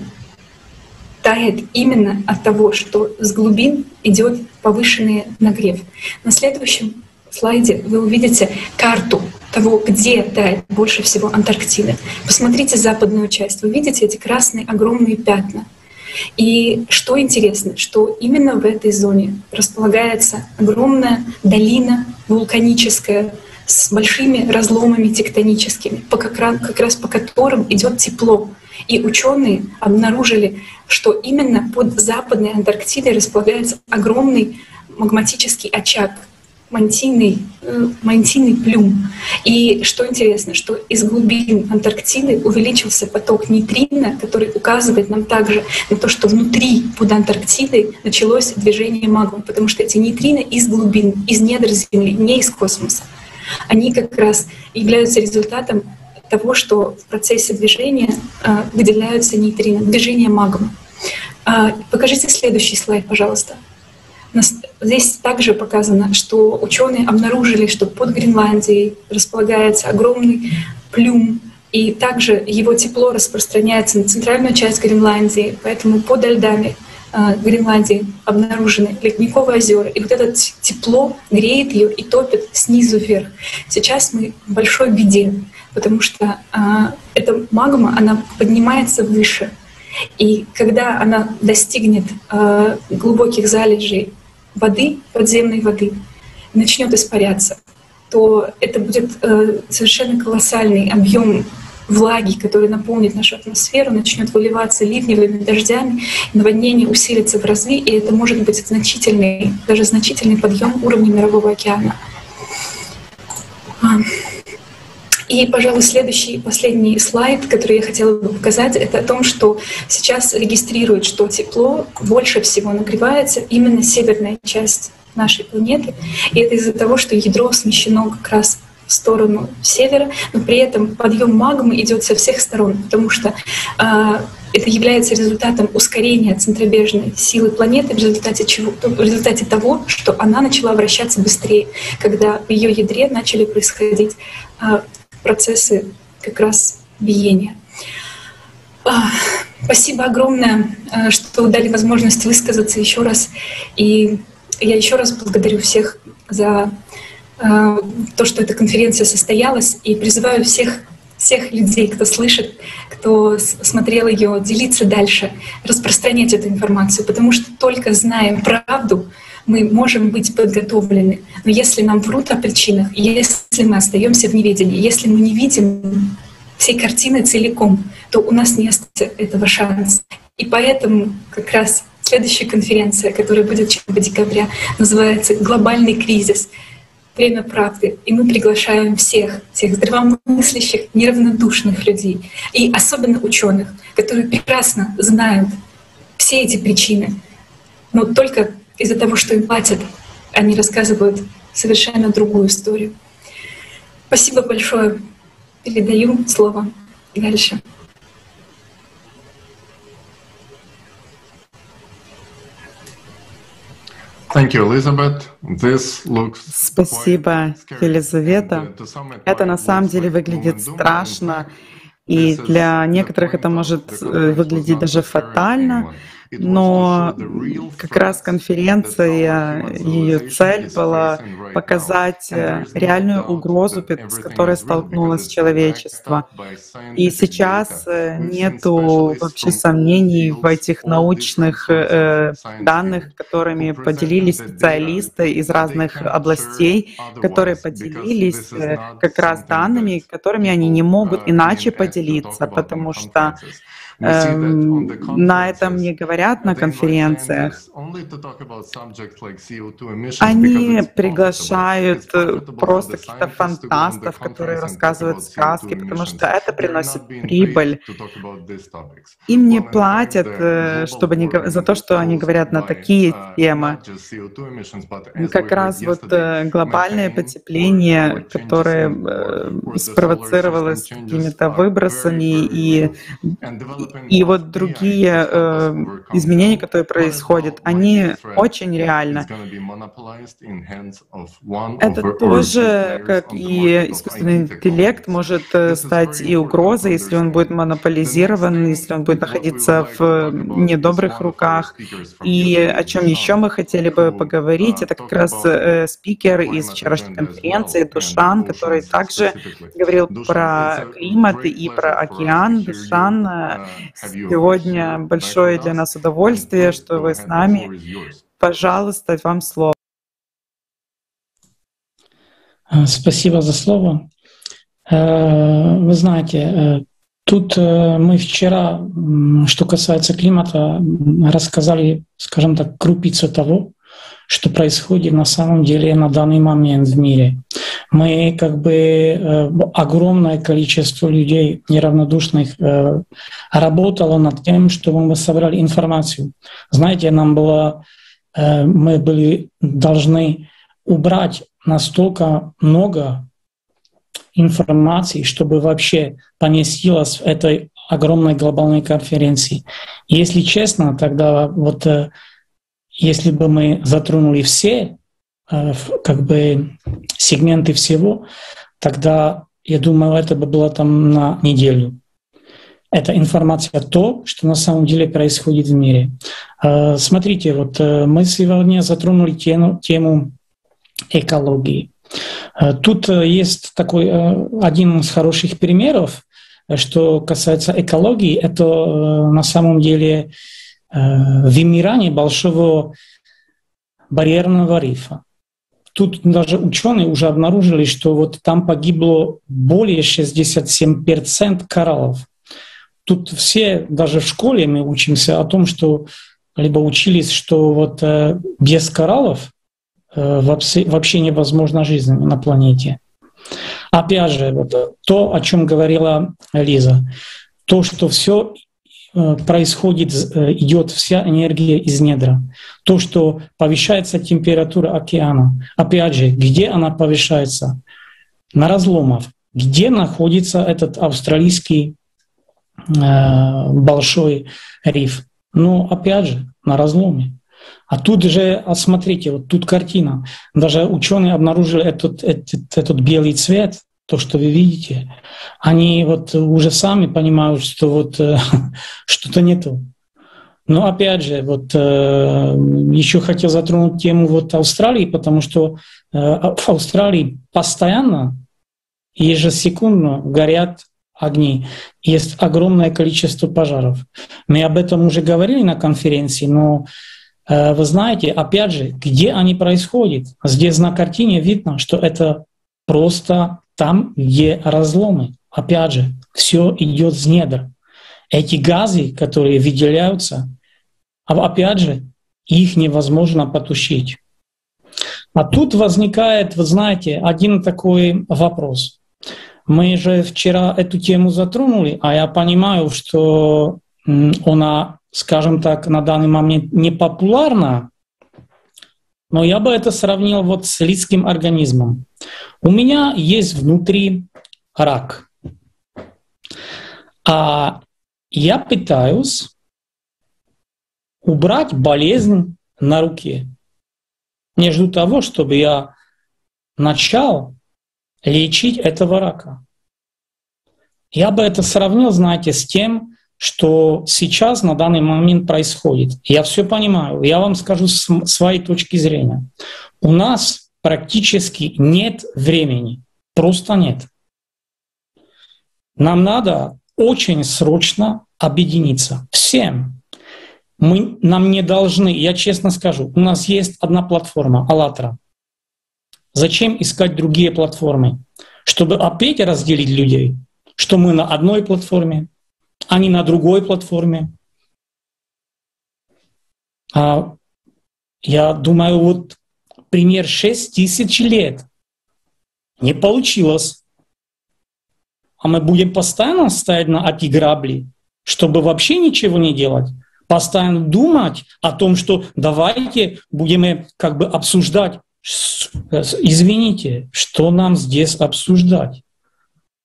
тает именно от того, что с глубин идет повышенный нагрев. На следующем слайде вы увидите карту того, где тает больше всего Антарктида. Посмотрите западную часть. Вы видите эти красные огромные пятна. И что интересно, что именно в этой зоне располагается огромная долина вулканическая, с большими разломами тектоническими, по как, раз, как раз по которым идет тепло. И ученые обнаружили, что именно под Западной Антарктидой располагается огромный магматический очаг, мантийный, э, мантийный плюм. И что интересно, что из глубин Антарктиды увеличился поток нейтрино, который указывает нам также на то, что внутри под Антарктидой началось движение магмы, потому что эти нейтрино из глубин, из недр Земли, не из космоса они как раз являются результатом того, что в процессе движения а, выделяются нейтрино, движение магмы. А, покажите следующий слайд, пожалуйста. Здесь также показано, что ученые обнаружили, что под Гренландией располагается огромный плюм, и также его тепло распространяется на центральную часть Гренландии, поэтому под льдами а, Гренландии обнаружены ледниковые озера, и вот это тепло греет ее и топит снизу вверх. Сейчас мы в большой беде, потому что а, эта магма, она поднимается выше, и когда она достигнет а, глубоких залежей воды, подземной воды, начнет испаряться, то это будет а, совершенно колоссальный объем влаги, который наполнит нашу атмосферу, начнет выливаться ливневыми дождями, наводнение усилится в разы, и это может быть значительный, даже значительный подъем уровня Мирового океана. А, И, пожалуй, следующий, последний слайд, который я хотела бы показать, это о том, что сейчас регистрирует, что тепло больше всего нагревается именно северная часть нашей планеты. И это из-за того, что ядро смещено как раз в сторону севера, но при этом подъем магмы идет со всех сторон, потому что э, это является результатом ускорения центробежной силы планеты в результате, чего, в результате того, что она начала вращаться быстрее, когда в ее ядре начали происходить э, процессы как раз биения. Спасибо огромное, что дали возможность высказаться еще раз. И я еще раз благодарю всех за то, что эта конференция состоялась, и призываю всех всех людей, кто слышит, кто смотрел ее, делиться дальше, распространять эту информацию, потому что только знаем правду, мы можем быть подготовлены. Но если нам врут о причинах, если мы остаемся в неведении, если мы не видим всей картины целиком, то у нас не остается этого шанса. И поэтому как раз следующая конференция, которая будет 4 декабря, называется «Глобальный кризис. Время правды». И мы приглашаем всех, всех здравомыслящих, неравнодушных людей, и особенно ученых, которые прекрасно знают все эти причины, но только из-за того, что им платят, они рассказывают совершенно другую историю. Спасибо большое. Передаю слово дальше. Thank you, Elizabeth. This looks Спасибо, Елизавета. Это на самом деле выглядит страшно, и для некоторых это может э, выглядеть даже фатально. Но как раз конференция, ее цель была показать э, реальную угрозу, с которой столкнулось человечество. И сейчас э, нету вообще сомнений в этих научных э, данных, которыми поделились специалисты из разных областей, которые поделились как раз данными, которыми они не могут иначе поделиться, потому что на этом не говорят на конференциях. Они приглашают э, просто каких-то фантастов, которые рассказывают сказки, потому что это приносит прибыль. Им не платят э, чтобы не, за то, что они говорят на такие uh, темы. Как раз вот э, глобальное потепление, которое спровоцировалось какими-то выбросами и и вот другие э, изменения, которые происходят, они очень реальны. Это тоже, как и искусственный интеллект, может э, стать и угрозой, если он будет монополизирован, если он будет находиться в недобрых руках. И о чем еще мы хотели бы поговорить, это как раз э, спикер из вчерашней конференции Душан, который также говорил про климат и про океан. Душан э, Сегодня большое для нас удовольствие, что вы с нами. Пожалуйста, вам слово. Э, спасибо за слово. Э, вы знаете, э, тут мы вчера, что касается климата, рассказали, скажем так, крупицу того, что происходит на самом деле на данный момент в мире. Мы как бы э, огромное количество людей неравнодушных э, работало над тем, чтобы мы собрали информацию. Знаете, нам было, э, мы были должны убрать настолько много информации, чтобы вообще поместилось в этой огромной глобальной конференции. Если честно, тогда вот если бы мы затронули все э, как бы сегменты всего, тогда, я думаю, это бы было там на неделю. Это информация то, что на самом деле происходит в мире. Э, смотрите, вот э, мы сегодня затронули тему, тему экологии. Тут есть такой один из хороших примеров, что касается экологии. Это на самом деле вымирание большого барьерного рифа. Тут даже ученые уже обнаружили, что вот там погибло более 67% кораллов. Тут все, даже в школе мы учимся о том, что либо учились, что вот э, без кораллов э, вообще, вообще невозможна жизнь на планете. Опять же, вот то, о чем говорила Лиза, то, что все э, происходит, э, идет вся энергия из недра. То, что повышается температура океана. Опять же, где она повышается? На разломах. Где находится этот австралийский э, большой риф? Ну, опять же, на разломе. А тут же, а смотрите, вот тут картина. Даже ученые обнаружили этот, этот, этот белый цвет, то, что вы видите. Они вот уже сами понимают, что вот э, что-то нету. Но опять же, вот э, еще хотел затронуть тему вот Австралии, потому что э, в Австралии постоянно, ежесекундно горят огни. Есть огромное количество пожаров. Мы об этом уже говорили на конференции, но вы знаете, опять же, где они происходят? Здесь на картине видно, что это просто там, где разломы. Опять же, все идет с недр. Эти газы, которые выделяются, а опять же, их невозможно потушить. А тут возникает, вы знаете, один такой вопрос. Мы же вчера эту тему затронули, а я понимаю, что она скажем так, на данный момент не популярна, но я бы это сравнил вот с людским организмом. У меня есть внутри рак. А я пытаюсь убрать болезнь на руке. Не жду того, чтобы я начал лечить этого рака. Я бы это сравнил, знаете, с тем, что сейчас на данный момент происходит. Я все понимаю. Я вам скажу с своей точки зрения. У нас практически нет времени. Просто нет. Нам надо очень срочно объединиться. Всем. Мы, нам не должны, я честно скажу, у нас есть одна платформа, АЛЛАТРА. Зачем искать другие платформы? Чтобы опять разделить людей, что мы на одной платформе, а не на другой платформе. А я думаю, вот пример 6 тысяч лет не получилось. А мы будем постоянно стоять на эти грабли, чтобы вообще ничего не делать. Постоянно думать о том, что давайте будем как бы обсуждать. Извините, что нам здесь обсуждать?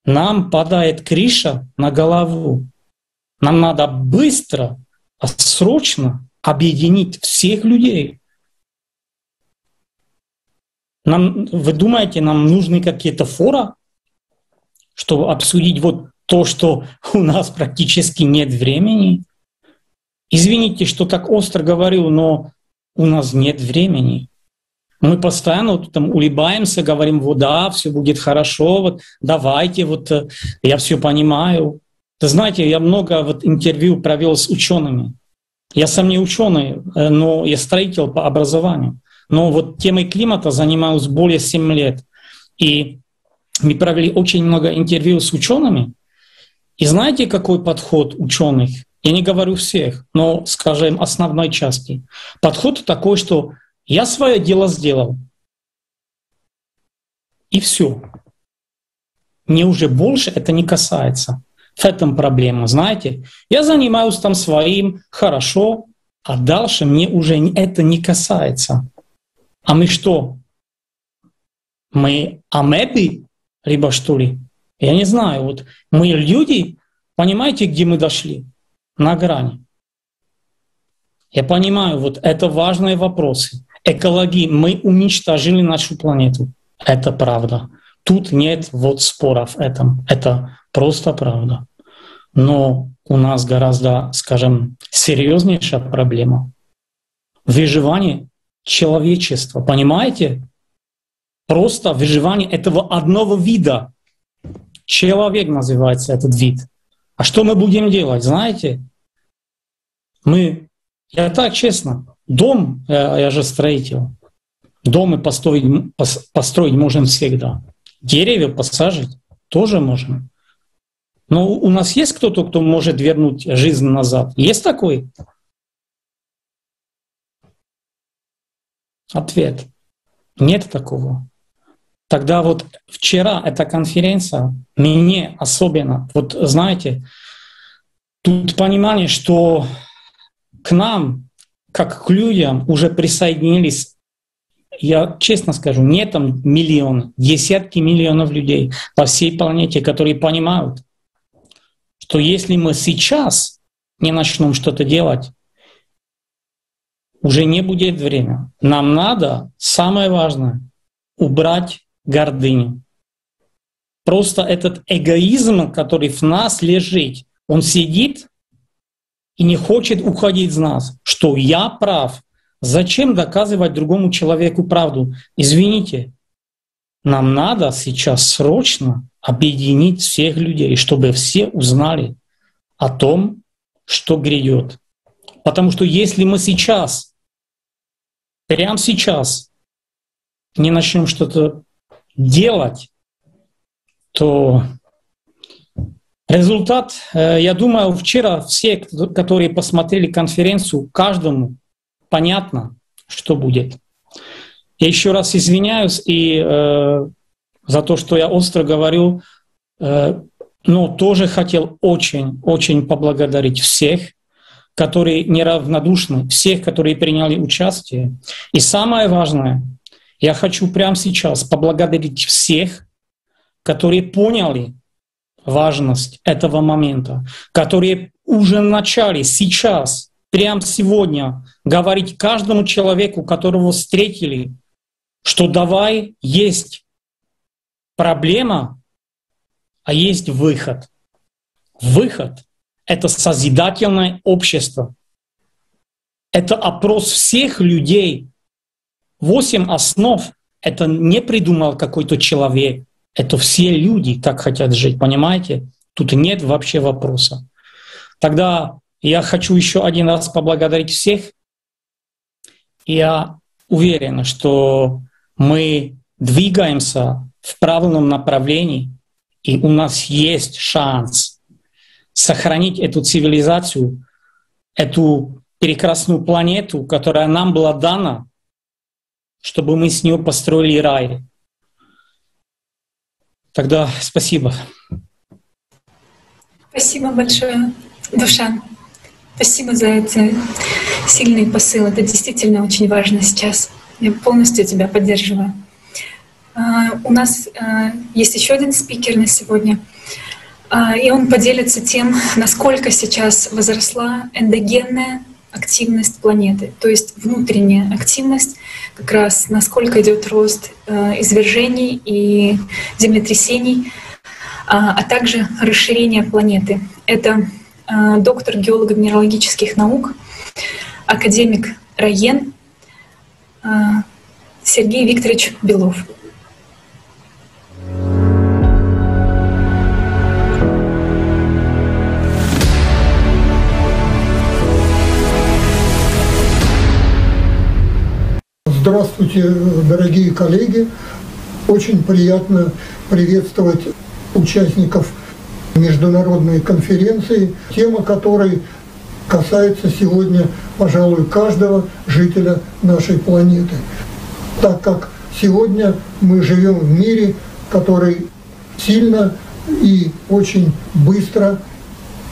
Нам падает крыша на голову. Нам надо быстро, а срочно объединить всех людей. Нам, вы думаете, нам нужны какие-то фора, чтобы обсудить вот то, что у нас практически нет времени? Извините, что так остро говорю, но у нас нет времени. Мы постоянно вот там улыбаемся, говорим, вот да, все будет хорошо, вот давайте, вот э, я все понимаю. Знаете, я много вот интервью провел с учеными. Я сам не ученый, э, но я строитель по образованию. Но вот темой климата занимаюсь более 7 лет. И мы провели очень много интервью с учеными. И знаете, какой подход ученых? Я не говорю всех, но, скажем, основной части. Подход такой, что я свое дело сделал. И все. Мне уже больше это не касается. В этом проблема, знаете. Я занимаюсь там своим хорошо, а дальше мне уже это не касается. А мы что? Мы амебы, либо что ли? Я не знаю. Вот мы люди, понимаете, где мы дошли? На грани. Я понимаю, вот это важные вопросы. Экологии. Мы уничтожили нашу планету. Это правда. Тут нет вот споров в этом. Это Просто правда. Но у нас гораздо, скажем, серьезнейшая проблема. Выживание человечества. Понимаете? Просто выживание этого одного вида. Человек называется этот вид. А что мы будем делать, знаете? Мы, я так честно, дом, я, я же строитель, дом мы построить, построить можем всегда. Деревья посажать тоже можем. Но у нас есть кто-то, кто может вернуть жизнь назад? Есть такой? Ответ. Нет такого. Тогда вот вчера эта конференция мне особенно, вот знаете, тут понимание, что к нам, как к людям, уже присоединились, я честно скажу, не там миллион, десятки миллионов людей по всей планете, которые понимают, что если мы сейчас не начнем что-то делать, уже не будет времени. Нам надо, самое важное, убрать гордыню. Просто этот эгоизм, который в нас лежит, он сидит и не хочет уходить из нас, что я прав. Зачем доказывать другому человеку правду? Извините, нам надо сейчас срочно объединить всех людей, чтобы все узнали о том, что грядет. Потому что если мы сейчас, прямо сейчас, не начнем что-то делать, то результат, э, я думаю, вчера все, которые посмотрели конференцию, каждому понятно, что будет. Я еще раз извиняюсь и э, за то, что я остро говорю, э, но тоже хотел очень-очень поблагодарить всех, которые неравнодушны, всех, которые приняли участие. И самое важное — я хочу прямо сейчас поблагодарить всех, которые поняли важность этого момента, которые уже начали сейчас, прямо сегодня, говорить каждому человеку, которого встретили, что давай есть проблема, а есть выход. Выход — это созидательное общество. Это опрос всех людей, Восемь основ — это не придумал какой-то человек, это все люди так хотят жить, понимаете? Тут нет вообще вопроса. Тогда я хочу еще один раз поблагодарить всех. Я уверен, что мы двигаемся в правильном направлении, и у нас есть шанс сохранить эту цивилизацию, эту прекрасную планету, которая нам была дана чтобы мы с нее построили рай. Тогда спасибо. Спасибо большое, Душан. Спасибо за эти сильные посылы. Это действительно очень важно сейчас. Я полностью тебя поддерживаю. А, у нас а, есть еще один спикер на сегодня, а, и он поделится тем, насколько сейчас возросла эндогенная активность планеты, то есть внутренняя активность, как раз насколько идет рост извержений и землетрясений, а, также расширение планеты. Это доктор геолого-минералогических наук, академик Раен Сергей Викторович Белов. Здравствуйте, дорогие коллеги. Очень приятно приветствовать участников международной конференции, тема которой касается сегодня, пожалуй, каждого жителя нашей планеты. Так как сегодня мы живем в мире, который сильно и очень быстро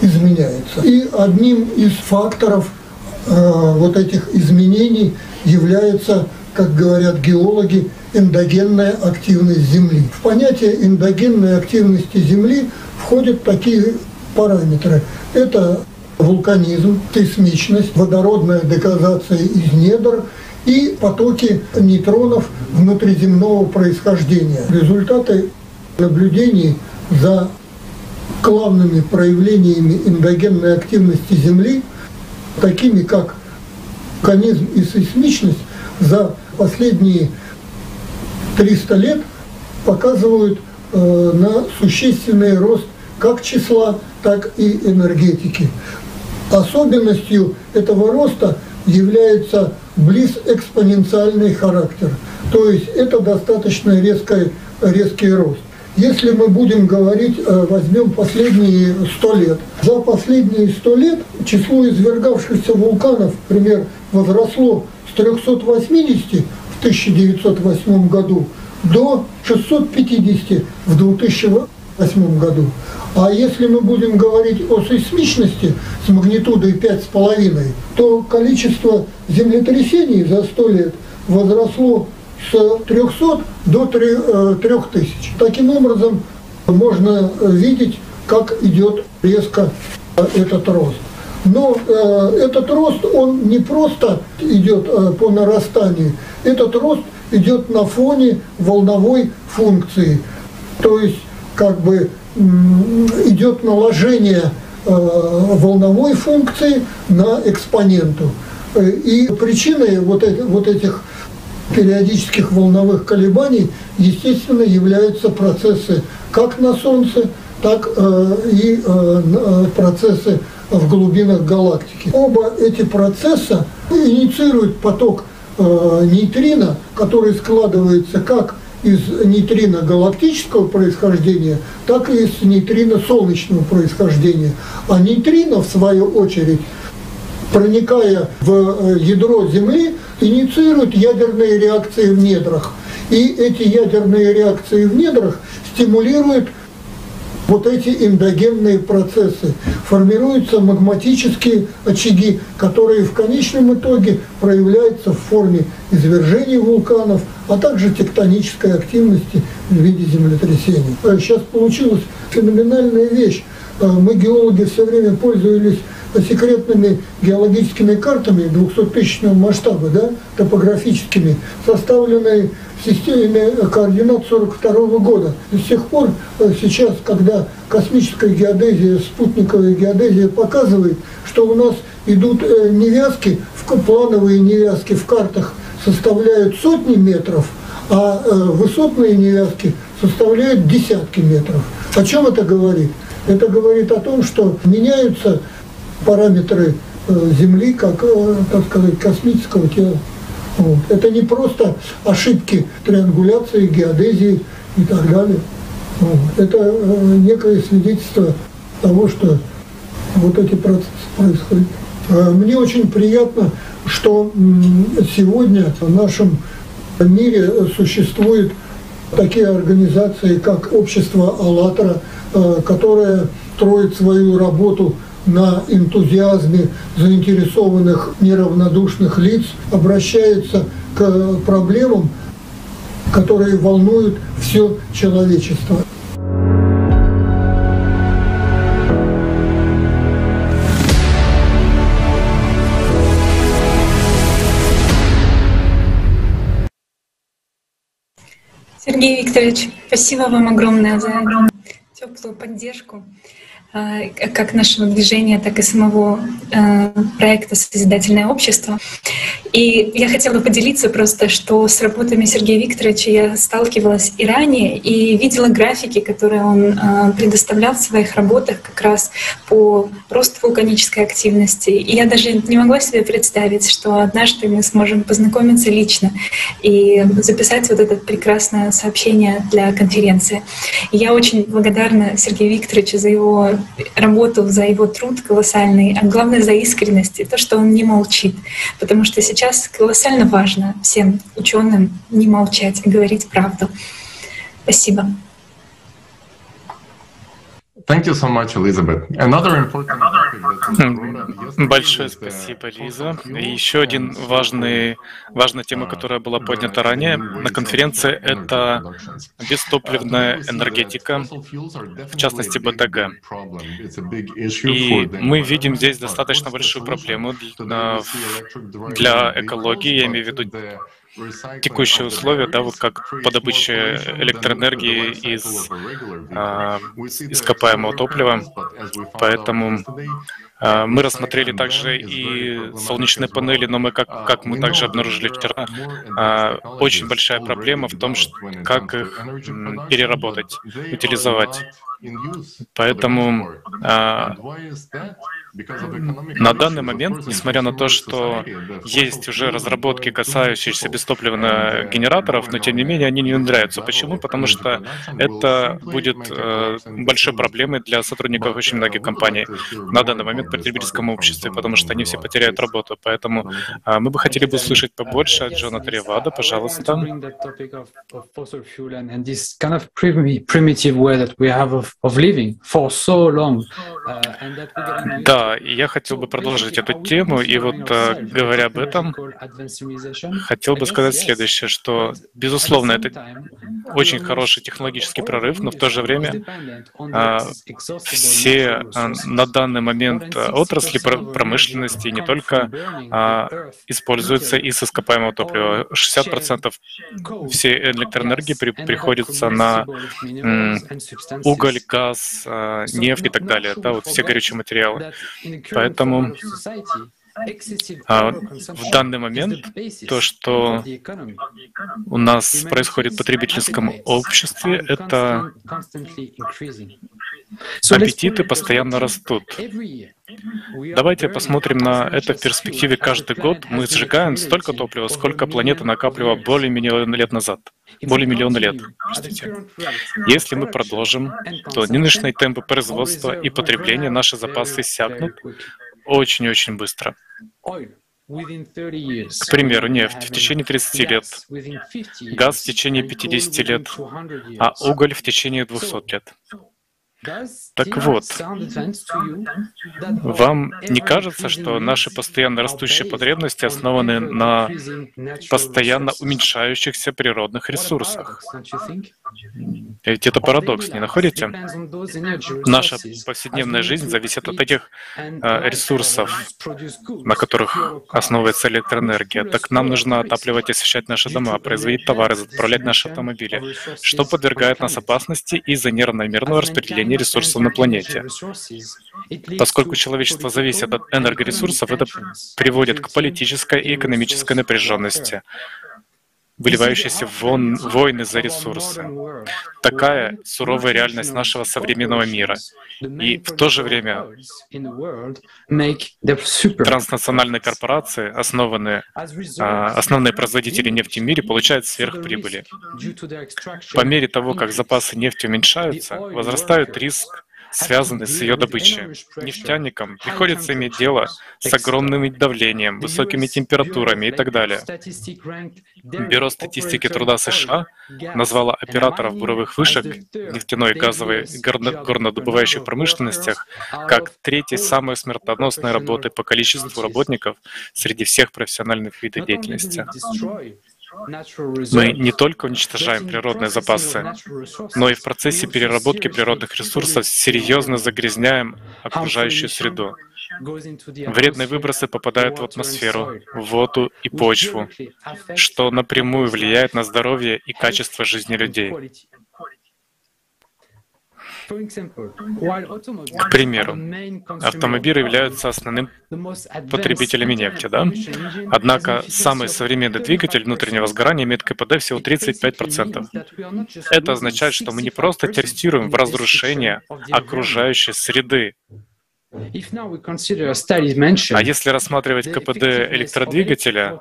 изменяется. И одним из факторов э, вот этих изменений является как говорят геологи, эндогенная активность Земли. В понятие эндогенной активности Земли входят такие параметры. Это вулканизм, сейсмичность, водородная дегазация из недр и потоки нейтронов внутриземного происхождения. Результаты наблюдений за главными проявлениями эндогенной активности Земли, такими как вулканизм и сейсмичность, за последние 300 лет показывают э, на существенный рост как числа, так и энергетики. Особенностью этого роста является близ-экспоненциальный характер, то есть это достаточно резкий, резкий рост. Если мы будем говорить, э, возьмем последние 100 лет. За последние 100 лет число извергавшихся вулканов, например, возросло с 380 в 1908 году до 650 в 2008 году. А если мы будем говорить о сейсмичности с магнитудой 5,5, то количество землетрясений за 100 лет возросло с 300 до 3000. Э, Таким образом, можно видеть, как идет резко э, этот рост. Но э, этот рост, он не просто идет э, по нарастанию, этот рост идет на фоне волновой функции. То есть, как бы идет наложение э, волновой функции на экспоненту. Э, и причиной вот, этих, вот этих периодических волновых колебаний, естественно, являются процессы как на Солнце, так э, и процессы в глубинах галактики. Оба эти процесса инициируют поток нейтрино, который складывается как из нейтрино галактического происхождения, так и из нейтрино солнечного происхождения. А нейтрино, в свою очередь, проникая в э, ядро Земли, инициирует ядерные реакции в недрах. И эти ядерные реакции в недрах стимулируют вот эти эндогенные процессы. Формируются магматические очаги, которые в конечном итоге проявляются в форме извержений вулканов, а также тектонической активности в виде землетрясений. Сейчас получилась феноменальная вещь. Э, мы, геологи, все время пользовались секретными геологическими картами 200-тысячного масштаба, да, топографическими, составленные в системе координат 42 года. И с тех пор э, сейчас, когда космическая геодезия, спутниковая геодезия показывает, что у нас идут э, невязки, плановые невязки в картах составляют сотни метров, а э, высотные невязки составляют десятки метров. О чем это говорит? Это говорит о том, что меняются параметры Земли, как, так сказать, космического тела. Вот. Это не просто ошибки триангуляции, геодезии и так далее. Вот. Это э, некое свидетельство того, что вот эти процессы происходят. Э, мне очень приятно, что сегодня в нашем мире существуют такие организации, как Общество «АЛЛАТРА», э, которое строит свою работу на энтузиазме заинтересованных неравнодушных лиц обращается к проблемам, которые волнуют все человечество. Сергей Викторович, спасибо вам огромное за теплую поддержку. Э, как нашего движения, так и самого э, проекта «Созидательное общество». И я хотела поделиться просто, что с работами Сергея Викторовича я сталкивалась и ранее, и видела графики, которые он э, предоставлял в своих работах как раз по росту вулканической активности. И я даже не могла себе представить, что однажды мы сможем познакомиться лично и записать вот это прекрасное сообщение для конференции. И я очень благодарна Сергею Викторовичу за его работу, за его труд колоссальный, а главное за искренность и то, что он не молчит. Потому что сейчас колоссально важно всем ученым не молчать, а говорить правду. Спасибо. Thank you so much, Elizabeth. Another important Большое спасибо, Лиза. И еще один важный, важная тема, которая была поднята ранее на конференции, это бестопливная энергетика, в частности БТГ. И мы видим здесь достаточно большую проблему для, для экологии, я имею в виду текущие условия, да, вот как по добыче электроэнергии из а, ископаемого топлива. Поэтому а, мы рассмотрели также и солнечные панели, но мы, как, как мы также обнаружили вчера, а, очень большая проблема в том, что, как их переработать, утилизовать. Поэтому а, на данный момент, несмотря на то, что есть уже разработки, касающиеся бестопливных генераторов, но тем не менее они не внедряются. Почему? Потому что это будет э, большой проблемой для сотрудников очень многих компаний на данный момент в потребительском обществе, потому что они все потеряют работу. Поэтому э, мы бы хотели бы услышать побольше от Джона Таривада, пожалуйста. Да, я хотел бы продолжить эту тему, и вот э, говоря об этом, хотел бы сказать следующее, что, безусловно, это очень хороший технологический прорыв, но в то же время а, все а, на данный момент отрасли промышленности не только а, используются из ископаемого топлива. 60% всей электроэнергии при, приходится на уголь, газ, нефть и так далее, да, вот все горючие материалы. Поэтому а в данный момент то, что у нас происходит в потребительском обществе, это аппетиты постоянно растут. Давайте посмотрим на это в перспективе каждый год. Мы сжигаем столько топлива, сколько планета накапливала более миллиона лет назад. Более миллиона лет, простите. Если мы продолжим, то нынешние темпы производства и потребления, наши запасы иссякнут очень-очень быстро. К примеру, нефть в течение 30 лет, газ в течение 50 лет, а уголь в течение 200 лет. Так вот, вам не кажется, что наши постоянно растущие потребности основаны на постоянно уменьшающихся природных ресурсах? Ведь это парадокс, не находите? Наша повседневная жизнь зависит от этих э, ресурсов, на которых основывается электроэнергия. Так нам нужно отапливать и освещать наши дома, производить товары, заправлять наши автомобили, что подвергает нас опасности из-за неравномерного распределения ресурсов на планете. Поскольку человечество зависит от энергоресурсов, это приводит к политической и экономической напряженности выливающиеся вон, войны за ресурсы. Такая суровая реальность нашего современного мира. И в то же время транснациональные корпорации, основанные, а, основные производители нефти в мире, получают сверхприбыли. По мере того, как запасы нефти уменьшаются, возрастает риск связанный с ее добычей. Нефтяникам приходится иметь дело с огромным давлением, высокими температурами и так далее. Бюро статистики труда США назвало операторов буровых вышек нефтяной и газовой горнодобывающих промышленностях как третьей самой смертоносной работы по количеству работников среди всех профессиональных видов деятельности. Мы не только уничтожаем природные запасы, но и в процессе переработки природных ресурсов серьезно загрязняем окружающую среду. Вредные выбросы попадают в атмосферу, в воду и почву, что напрямую влияет на здоровье и качество жизни людей. К примеру, автомобили являются основным потребителями нефти, да? Однако самый современный двигатель внутреннего сгорания имеет КПД всего 35%. Это означает, что мы не просто тестируем в разрушение окружающей среды, а если рассматривать КПД электродвигателя,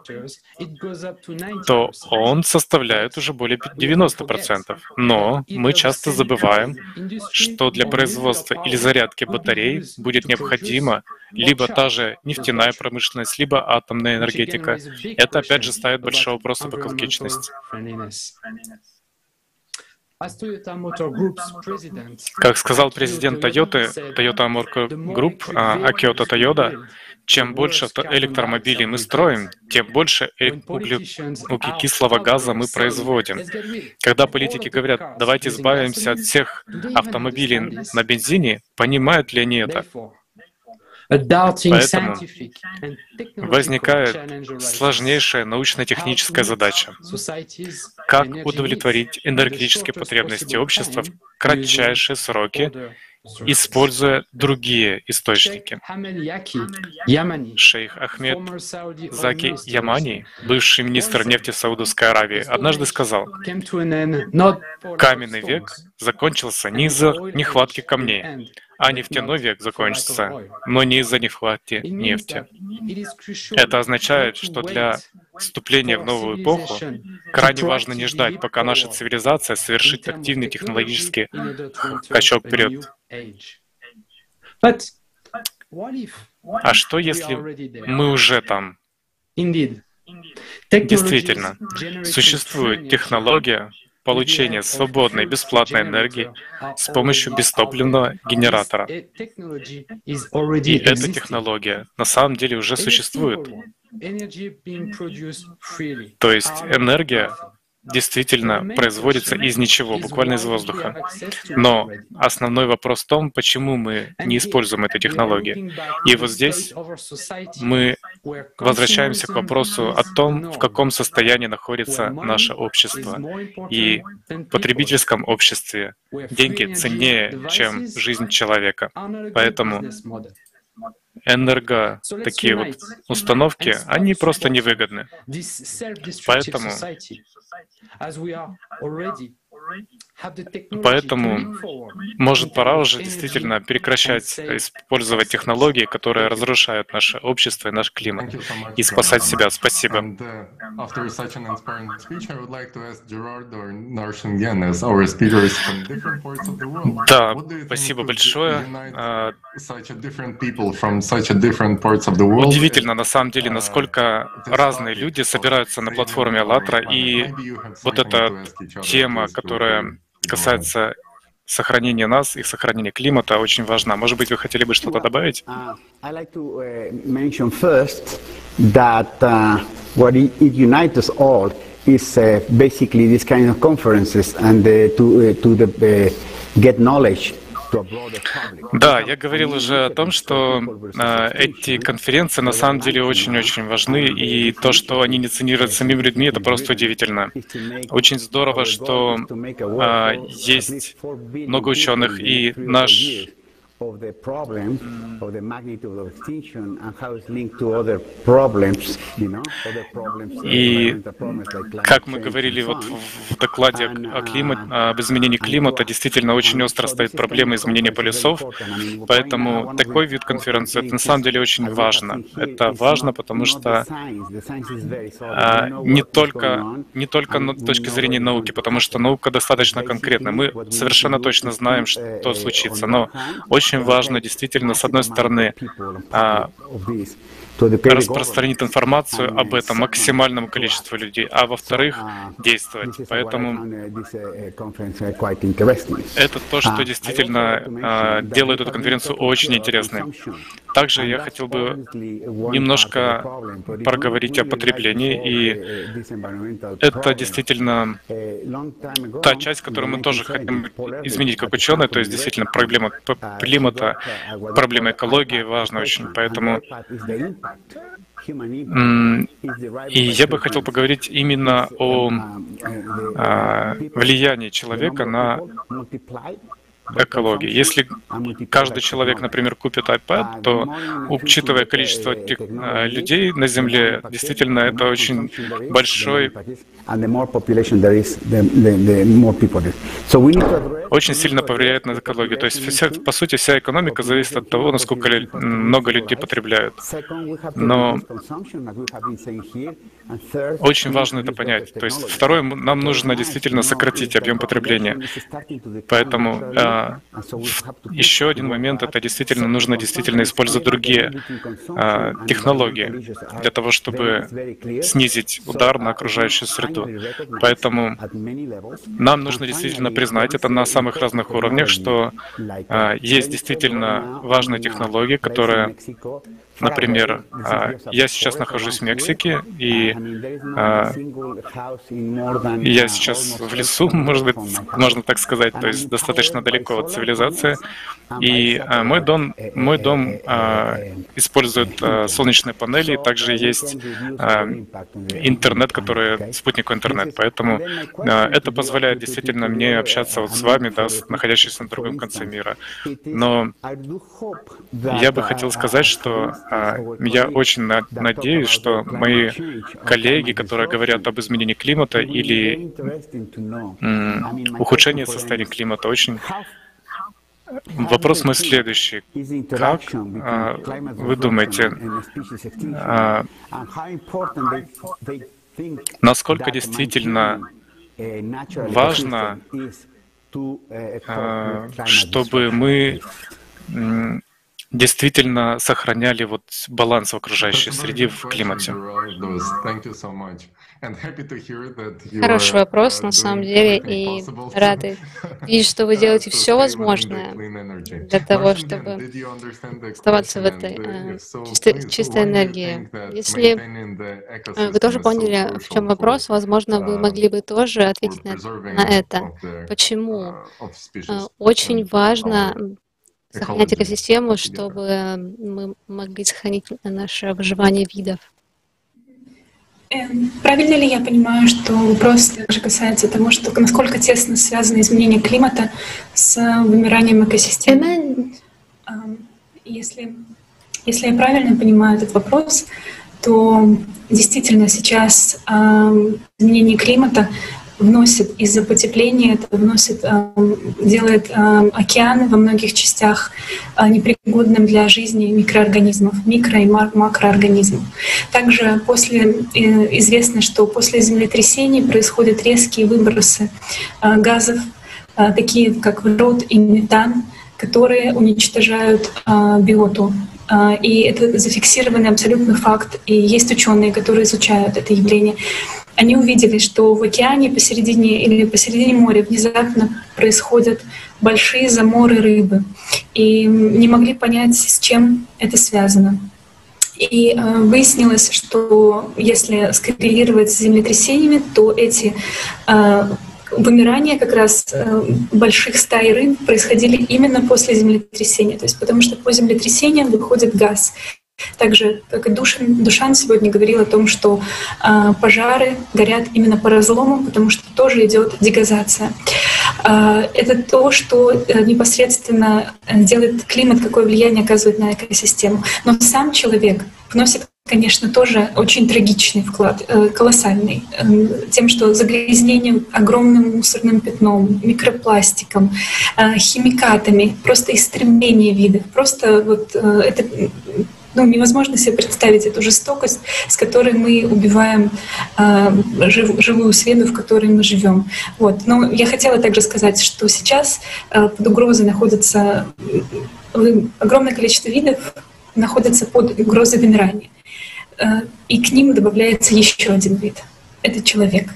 то он составляет уже более 90%. Но мы часто забываем, что для производства или зарядки батарей будет необходима либо та же нефтяная промышленность, либо атомная энергетика. Это опять же ставит большой вопрос об экологичности. Как сказал президент Toyota, Toyota Motor Group, Акиото Toyota, чем больше электромобилей мы строим, тем больше углекислого газа мы производим. Когда политики говорят, давайте избавимся от всех автомобилей на бензине, понимают ли они это? Поэтому возникает сложнейшая научно-техническая задача. Как удовлетворить энергетические потребности общества в кратчайшие сроки используя другие источники. Шейх Ахмед Заки Ямани, бывший министр нефти Саудовской Аравии, однажды сказал, «Каменный век закончился не из-за нехватки камней, а нефтяной век закончится, но не из-за нехватки нефти. Это означает, что для вступления в новую эпоху крайне важно не ждать, пока наша цивилизация совершит активный технологический скачок вперед. А что, если мы уже там? Действительно, существует технология, получения свободной бесплатной энергии с помощью бестопливного генератора. И эта технология на самом деле уже существует. То есть энергия действительно производится из ничего, буквально из воздуха. Но основной вопрос в том, почему мы не используем эту технологию. И вот здесь мы возвращаемся к вопросу о том, в каком состоянии находится наше общество. И в потребительском обществе деньги ценнее, чем жизнь человека. Поэтому энерго такие вот установки, они просто невыгодны. Поэтому Поэтому, может, пора уже действительно прекращать использовать технологии, которые разрушают наше общество и наш климат, и спасать себя. Спасибо. Да, спасибо большое. А, удивительно, на самом деле, насколько разные люди собираются на платформе «АЛЛАТРА», и вот эта тема, которая касается сохранения нас и сохранения климата, очень важна. Может быть, вы хотели бы что-то добавить? is uh, basically this kind of conferences and uh, to, uh, to the, get knowledge да, я говорил уже о том, что э, эти конференции на самом деле очень-очень важны, и то, что они инициируют самими людьми, это просто удивительно. Очень здорово, что э, есть много ученых, и наш of the problem, of the magnitude of extinction and how it's linked to other problems, you know, other problems. И как мы говорили вот в докладе о климате, об изменении климата, действительно очень остро стоит проблема изменения полюсов, поэтому такой вид конференции это на самом деле очень важно. Это важно, потому что а, не только не только с точки зрения науки, потому что наука достаточно конкретна. Мы совершенно точно знаем, что случится, но очень очень важно действительно, с одной стороны, а, распространить информацию об этом максимальному количеству людей, а во-вторых, действовать. Поэтому это то, что действительно а, делает эту конференцию очень интересной. Также я хотел бы немножко проговорить о потреблении, и это действительно та часть, которую мы тоже хотим изменить как ученые, то есть действительно проблема климата, проблема экологии важна очень, поэтому и я бы хотел поговорить именно о а, влиянии человека на экологии. Если каждый человек, например, купит iPad, то, учитывая количество э, людей на Земле, действительно, это очень большой очень сильно повлияет на экологию. То есть, вся, по сути, вся экономика зависит от того, насколько много людей потребляют. Но очень важно это понять. То есть, второе, нам нужно действительно сократить объем потребления. Поэтому а, еще один момент, это действительно нужно действительно использовать другие а, технологии для того, чтобы снизить удар на окружающую среду. Поэтому нам нужно действительно признать это на самых разных уровнях, что а, есть действительно важные технологии, которые Например, а, я сейчас нахожусь в Мексике, и а, я сейчас в лесу, может быть, можно так сказать, то есть достаточно далеко от цивилизации. И а, мой дом, мой дом использует солнечные панели, также есть интернет, который спутниковый интернет. Поэтому это позволяет действительно мне общаться вот с вами, да, находящимся на другом конце мира. Но я бы хотел сказать, что я очень надеюсь, что мои коллеги, которые говорят об изменении климата или ухудшении состояния климата, очень Вопрос мой следующий. Как а, вы думаете, а, насколько действительно важно, чтобы мы действительно сохраняли вот баланс в окружающей среде в климате? Хороший вопрос, на самом деле, и рады видеть, что вы делаете все возможное для того, чтобы оставаться в этой э, чистой, чистой энергии. Если э, вы тоже поняли, в чем вопрос, возможно, вы могли бы тоже ответить на, на это. Почему? Э, очень важно сохранять экосистему, чтобы мы могли сохранить наше выживание видов. Эм, правильно ли я понимаю, что вопрос также касается того, что насколько тесно связано изменение климата с вымиранием экосистемы? Если, если я правильно понимаю этот вопрос, то действительно сейчас изменение климата вносит из-за потепления, это вносит, эм, делает эм, океаны во многих частях э, непригодным для жизни микроорганизмов, микро- и макроорганизмов. Также после, э, известно, что после землетрясений происходят резкие выбросы э, газов, такие как водород и метан, которые уничтожают биоту и это зафиксированный абсолютный факт. И есть ученые, которые изучают это явление они увидели, что в океане посередине или посередине моря внезапно происходят большие заморы рыбы. И не могли понять, с чем это связано. И э, выяснилось, что если скоррелировать с землетрясениями, то эти э, вымирания как раз э, больших стай рыб происходили именно после землетрясения. То есть потому что по землетрясениям выходит газ. Также, как и Душан, Душан сегодня говорил о том, что э, пожары горят именно по разломам, потому что тоже идет дегазация. Э, это то, что э, непосредственно делает климат, какое влияние оказывает на экосистему. Но сам человек вносит конечно, тоже очень трагичный вклад, э, колоссальный, э, тем, что загрязнением огромным мусорным пятном, микропластиком, э, химикатами, просто истребление видов, просто вот это ну, невозможно себе представить эту жестокость, с которой мы убиваем э, жив, живую среду, в которой мы живем. Вот. Но я хотела также сказать, что сейчас э, под угрозой находится э, огромное количество видов, находится под угрозой вымирания. Э, и к ним добавляется еще один вид. Это человек.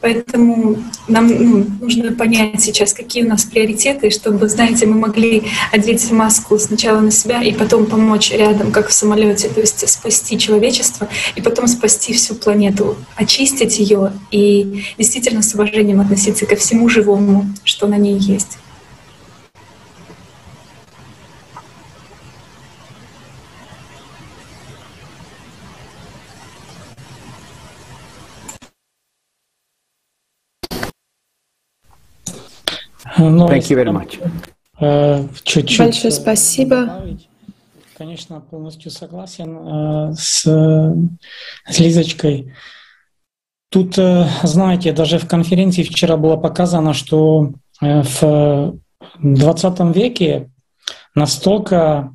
Поэтому нам ну, нужно понять сейчас, какие у нас приоритеты, чтобы, знаете, мы могли одеть маску сначала на себя и потом помочь рядом, как в самолете, то есть спасти человечество и потом спасти всю планету, очистить ее и действительно с уважением относиться ко всему живому, что на ней есть. Но Thank you very much. Э, чуть-чуть Большое спасибо. Конечно, полностью согласен э, с, с Лизочкой. Тут, знаете, даже в конференции вчера было показано, что в 20 веке настолько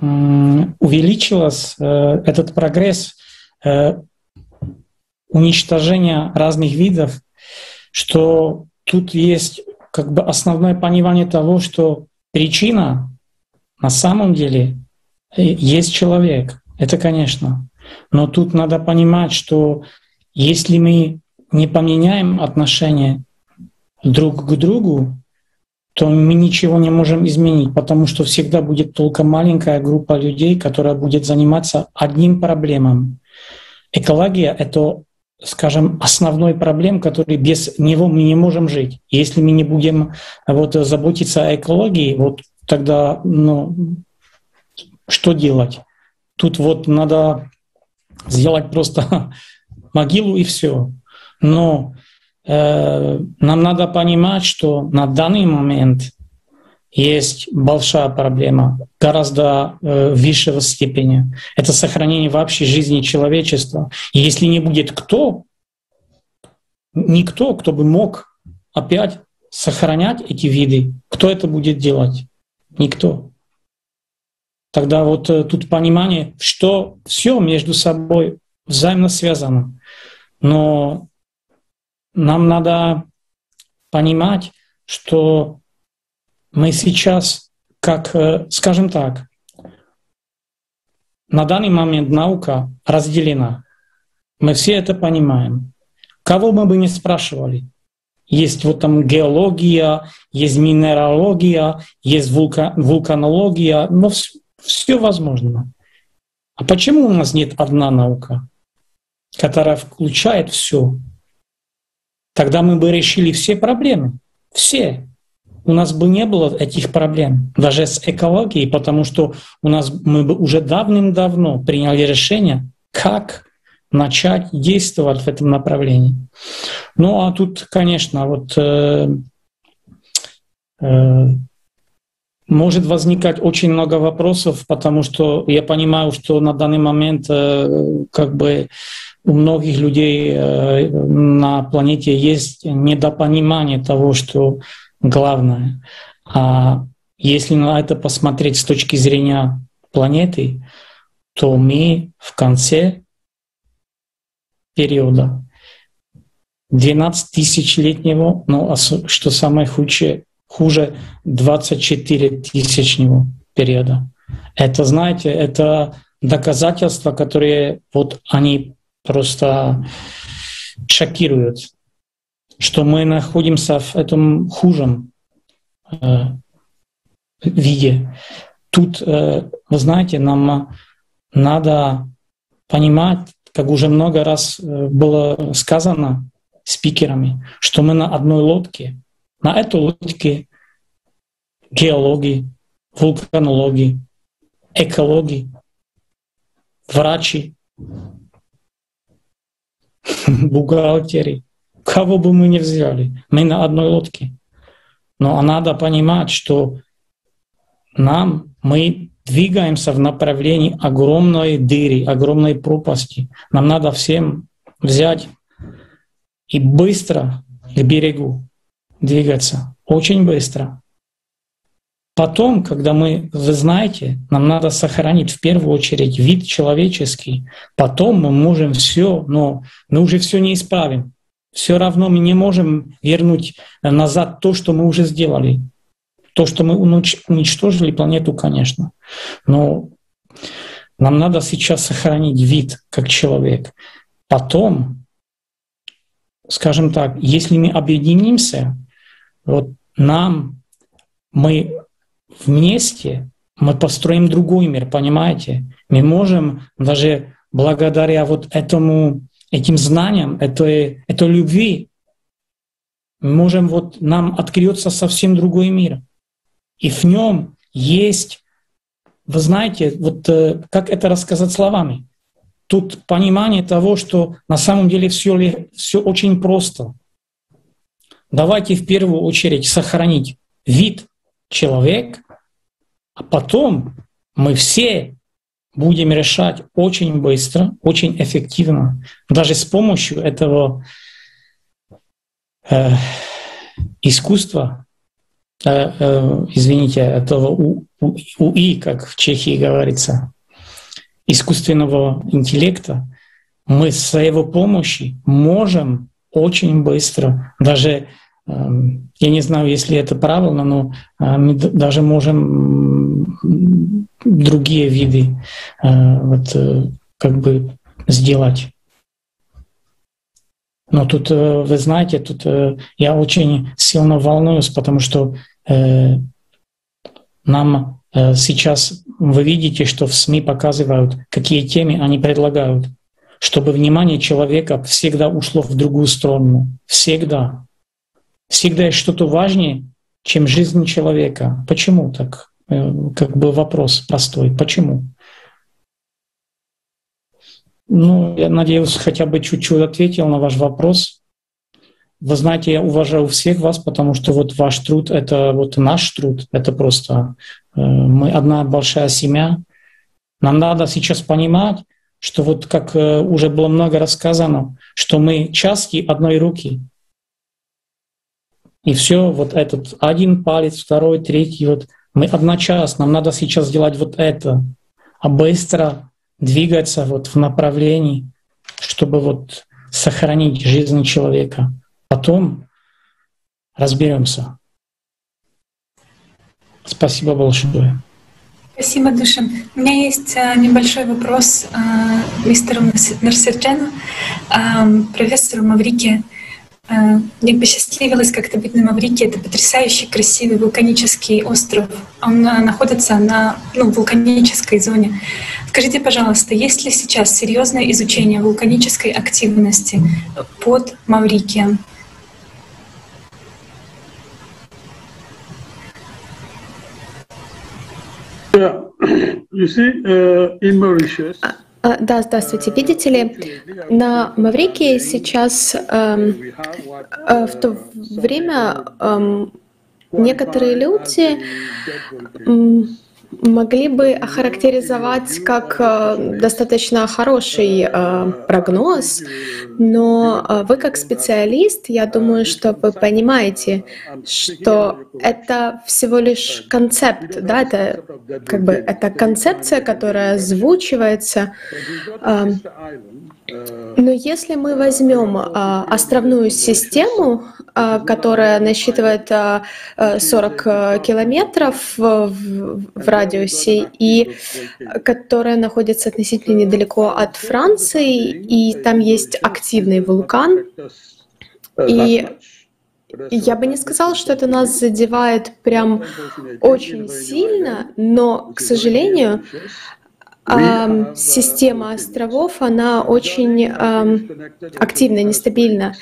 увеличилось этот прогресс уничтожения разных видов, что тут есть как бы основное понимание того, что причина на самом деле э, есть человек. Это, конечно. Но тут надо понимать, что если мы не поменяем отношения друг к другу, то мы ничего не можем изменить, потому что всегда будет только маленькая группа людей, которая будет заниматься одним проблемом. Экология — это, скажем, основной проблем, который без него мы не можем жить. Если мы не будем вот, заботиться о экологии, вот тогда ну, что делать? Тут вот надо сделать просто могилу и все. Но э, нам надо понимать, что на данный момент есть большая проблема, гораздо э, высшего степени. Это сохранение вообще жизни человечества. И если не будет кто, никто, кто бы мог опять сохранять эти виды, кто это будет делать? Никто. Тогда вот э, тут понимание, что все между собой взаимно связано. Но нам надо понимать, что мы сейчас, как, э, скажем так, на данный момент наука разделена. Мы все это понимаем. Кого мы бы не спрашивали. Есть вот там геология, есть минералогия, есть вулка, вулканология, но все, все возможно. А почему у нас нет одна наука, которая включает все? Тогда мы бы решили все проблемы. Все. У нас бы не было этих проблем, даже с экологией, потому что у нас мы бы уже давным-давно приняли решение, как начать действовать в этом направлении. Ну а тут, конечно, вот э, э, может возникать очень много вопросов, потому что я понимаю, что на данный момент э, как бы у многих людей э, на планете есть недопонимание того, что главное. А если на это посмотреть с точки зрения планеты, то мы в конце периода 12 тысячелетнего, ну, а что самое худшее, хуже 24 тысячного периода. Это, знаете, это доказательства, которые вот они просто шокируют, что мы находимся в этом хужем э, виде. Тут, э, вы знаете, нам надо понимать, как уже много раз э, было сказано спикерами, что мы на одной лодке — на этой лодке геологи, вулканологи, экологи, врачи, бухгалтеры, кого бы мы ни взяли, мы на одной лодке. Но надо понимать, что нам, мы двигаемся в направлении огромной дыры, огромной пропасти. Нам надо всем взять и быстро к берегу двигаться очень быстро. Потом, когда мы, вы знаете, нам надо сохранить в первую очередь вид человеческий. Потом мы можем все, но мы уже все не исправим. Все равно мы не можем вернуть назад то, что мы уже сделали. То, что мы уничтожили планету, конечно. Но нам надо сейчас сохранить вид как человек. Потом, скажем так, если мы объединимся, вот нам, мы вместе, мы построим другой мир, понимаете? Мы можем даже благодаря вот этому, этим знаниям, этой, этой любви, мы можем вот, нам открется совсем другой мир. И в нем есть, вы знаете, вот э, как это рассказать словами? Тут понимание того, что на самом деле все, все очень просто давайте в первую очередь сохранить вид человек, а потом мы все будем решать очень быстро, очень эффективно, даже с помощью этого э, искусства, э, э, извините, этого УИ, как в Чехии говорится, искусственного интеллекта, мы с его помощью можем очень быстро, даже я не знаю, если это правильно, но э, мы даже можем другие виды э, вот, э, как бы сделать. Но тут, вы знаете, тут я очень сильно волнуюсь, потому что нам сейчас вы видите, что в СМИ показывают, какие темы они предлагают, чтобы внимание человека всегда ушло в другую сторону. Всегда. Всегда есть что-то важнее, чем жизнь человека. Почему так? Э, как бы вопрос простой. Почему? Ну, я надеюсь, хотя бы чуть-чуть ответил на ваш вопрос. Вы знаете, я уважаю всех вас, потому что вот ваш труд — это вот наш труд. Это просто э, мы одна большая семья. Нам надо сейчас понимать, что вот как э, уже было много рассказано, что мы части одной руки. И все, вот этот один палец, второй, третий, вот мы одна часть, нам надо сейчас сделать вот это, а быстро двигаться вот в направлении, чтобы вот сохранить жизнь человека. Потом разберемся. Спасибо большое. Спасибо, Душа. У меня есть а, небольшой вопрос а, мистеру Нарсерджану, а, профессору Маврике. Мне посчастливилось как-то быть на Маврике. Это потрясающий красивый вулканический остров. Он находится на ну, вулканической зоне. Скажите, пожалуйста, есть ли сейчас серьезное изучение вулканической активности под Маврикием? Uh, а, да, здравствуйте. Видите ли, на Маврикии сейчас эм, э, в то время эм, некоторые люди могли бы охарактеризовать как э, достаточно хороший э, прогноз, но э, вы как специалист, я думаю, что вы понимаете, что это всего лишь концепт, да, это как бы это концепция, которая озвучивается. Но если мы возьмем островную систему, которая насчитывает 40 километров в радиусе и которая находится относительно недалеко от Франции, и там есть активный вулкан. И я бы не сказала, что это нас задевает прям очень сильно, но, к сожалению, э, система островов, она очень э, активна, нестабильна.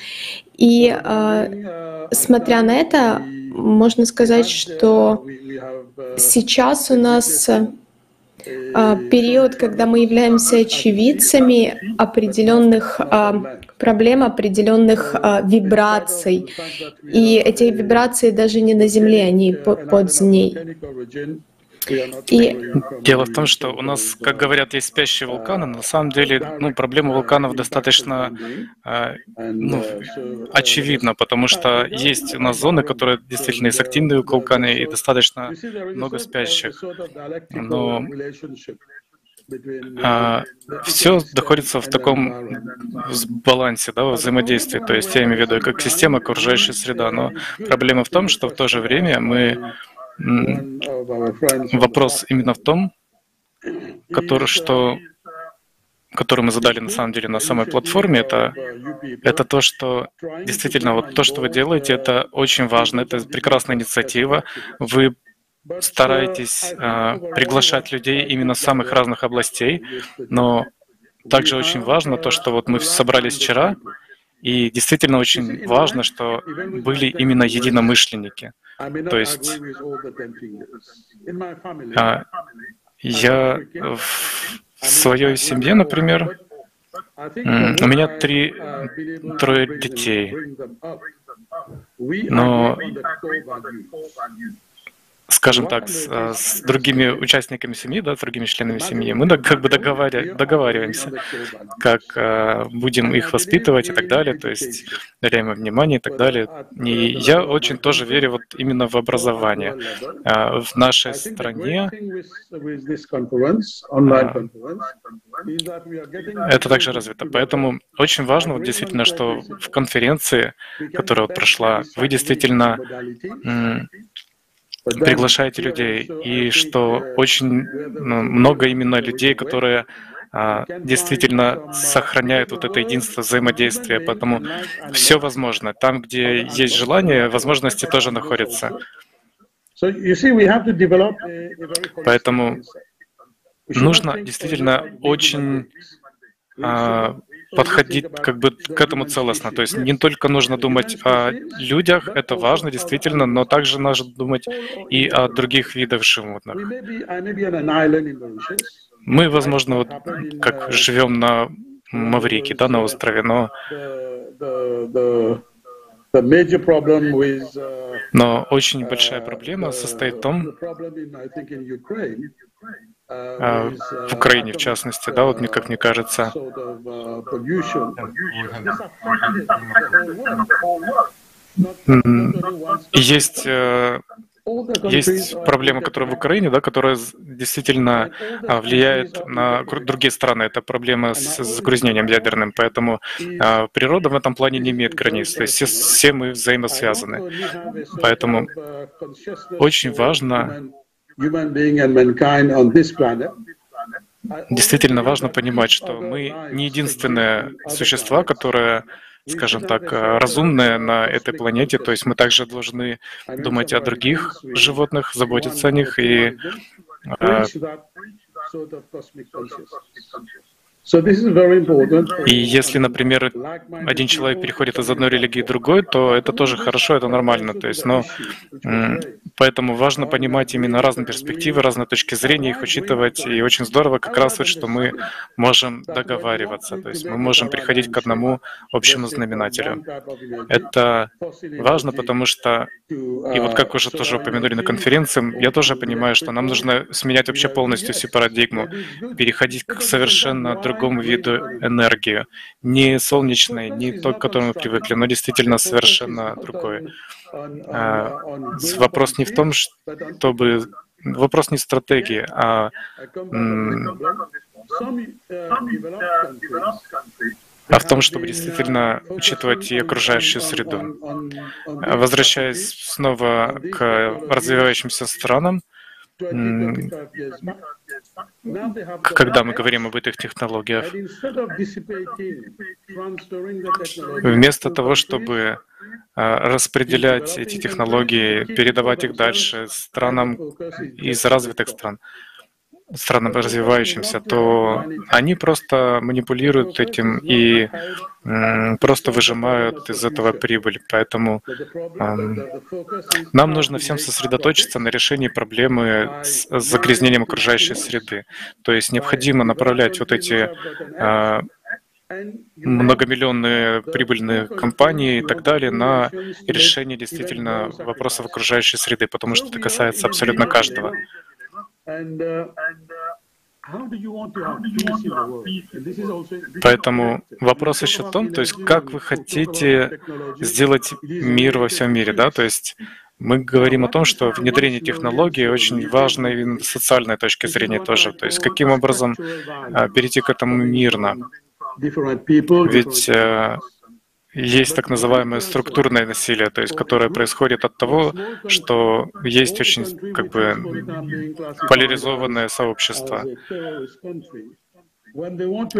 И э, смотря на это, можно сказать, что сейчас у нас а, период, когда мы являемся очевидцами определенных а, проблем, определенных а, вибраций. И эти вибрации даже не на Земле, они под ней. И... Дело в том, что у нас, как говорят, есть спящие вулканы. На самом деле, ну, проблема вулканов достаточно э, ну, очевидна, потому что есть у нас зоны, которые действительно есть активные вулканы и достаточно много спящих. Но а, все находится в таком балансе, да, взаимодействии. То есть я имею в виду как система, окружающая среда. Но проблема в том, что в то же время мы Вопрос именно в том, который, что, который мы задали на самом деле на самой платформе, это, это то, что действительно вот то, что вы делаете, это очень важно, это прекрасная инициатива. Вы стараетесь э, приглашать людей именно с самых разных областей, но также очень важно то, что вот мы собрались вчера, и действительно очень важно, что были именно единомышленники. То есть а, я в своей семье, например, у меня три, трое детей, но скажем так, с, э, с другими участниками семьи, да, с другими членами семьи, мы как бы договариваем, договариваемся, как э, будем их воспитывать и так далее, то есть даряем им внимание и так далее. И я очень тоже верю вот именно в образование. Э, в нашей стране это также развито. Поэтому очень важно вот действительно, что в конференции, которая вот прошла, вы действительно приглашаете людей, и что очень ну, много именно людей, которые а, действительно сохраняют вот это единство взаимодействия, поэтому все возможно. Там, где есть желание, возможности тоже находятся. Поэтому нужно действительно очень а, подходить как бы к этому целостно. То есть не только нужно думать о людях, это важно действительно, но также нужно думать и о других видах животных. Мы, возможно, вот как живем на Маврике, да, на острове, но но очень большая проблема состоит в том, в Украине, в частности, да, вот мне, как мне кажется, есть э, есть проблема, которая в Украине, да, которая действительно а, влияет на другие страны. Это проблема с загрязнением ядерным. Поэтому а, природа в этом плане не имеет границ. То есть все, все мы взаимосвязаны. Поэтому очень важно Действительно важно понимать, что мы не единственные существа, которые скажем так, разумные на этой планете. То есть мы также должны думать о других животных, заботиться о них и и если, например, один человек переходит из одной религии в другой, то это тоже хорошо, это нормально. То есть, но поэтому важно понимать именно разные перспективы, разные точки зрения, их учитывать. И очень здорово как раз вот, что мы можем договариваться, то есть мы можем приходить к одному общему знаменателю. Это важно, потому что, и вот как уже тоже упомянули на конференции, я тоже понимаю, что нам нужно сменять вообще полностью всю парадигму, переходить к совершенно другому другому виду энергии, не солнечной, не той, к которой мы привыкли, но действительно совершенно другой. А, вопрос не в том, чтобы... Вопрос не стратегии, а а в том, чтобы действительно учитывать и окружающую среду. Возвращаясь снова к развивающимся странам, когда мы говорим об этих технологиях, вместо того, чтобы а, распределять эти технологии, передавать их дальше странам из развитых стран, странам развивающимся, то они просто манипулируют этим и просто выжимают из этого прибыль. Поэтому нам нужно всем сосредоточиться на решении проблемы с загрязнением окружающей среды. То есть необходимо направлять вот эти а, многомиллионные прибыльные компании и так далее на решение действительно вопросов окружающей среды, потому что это касается абсолютно каждого. Поэтому вопрос еще в том, то есть как вы хотите сделать мир во всем мире, да, то есть мы говорим о том, что внедрение технологий очень важно и с социальной точки зрения тоже. То есть каким образом а, перейти к этому мирно. Ведь есть так называемое структурное насилие, то есть которое происходит от того, что есть очень как бы поляризованное сообщество.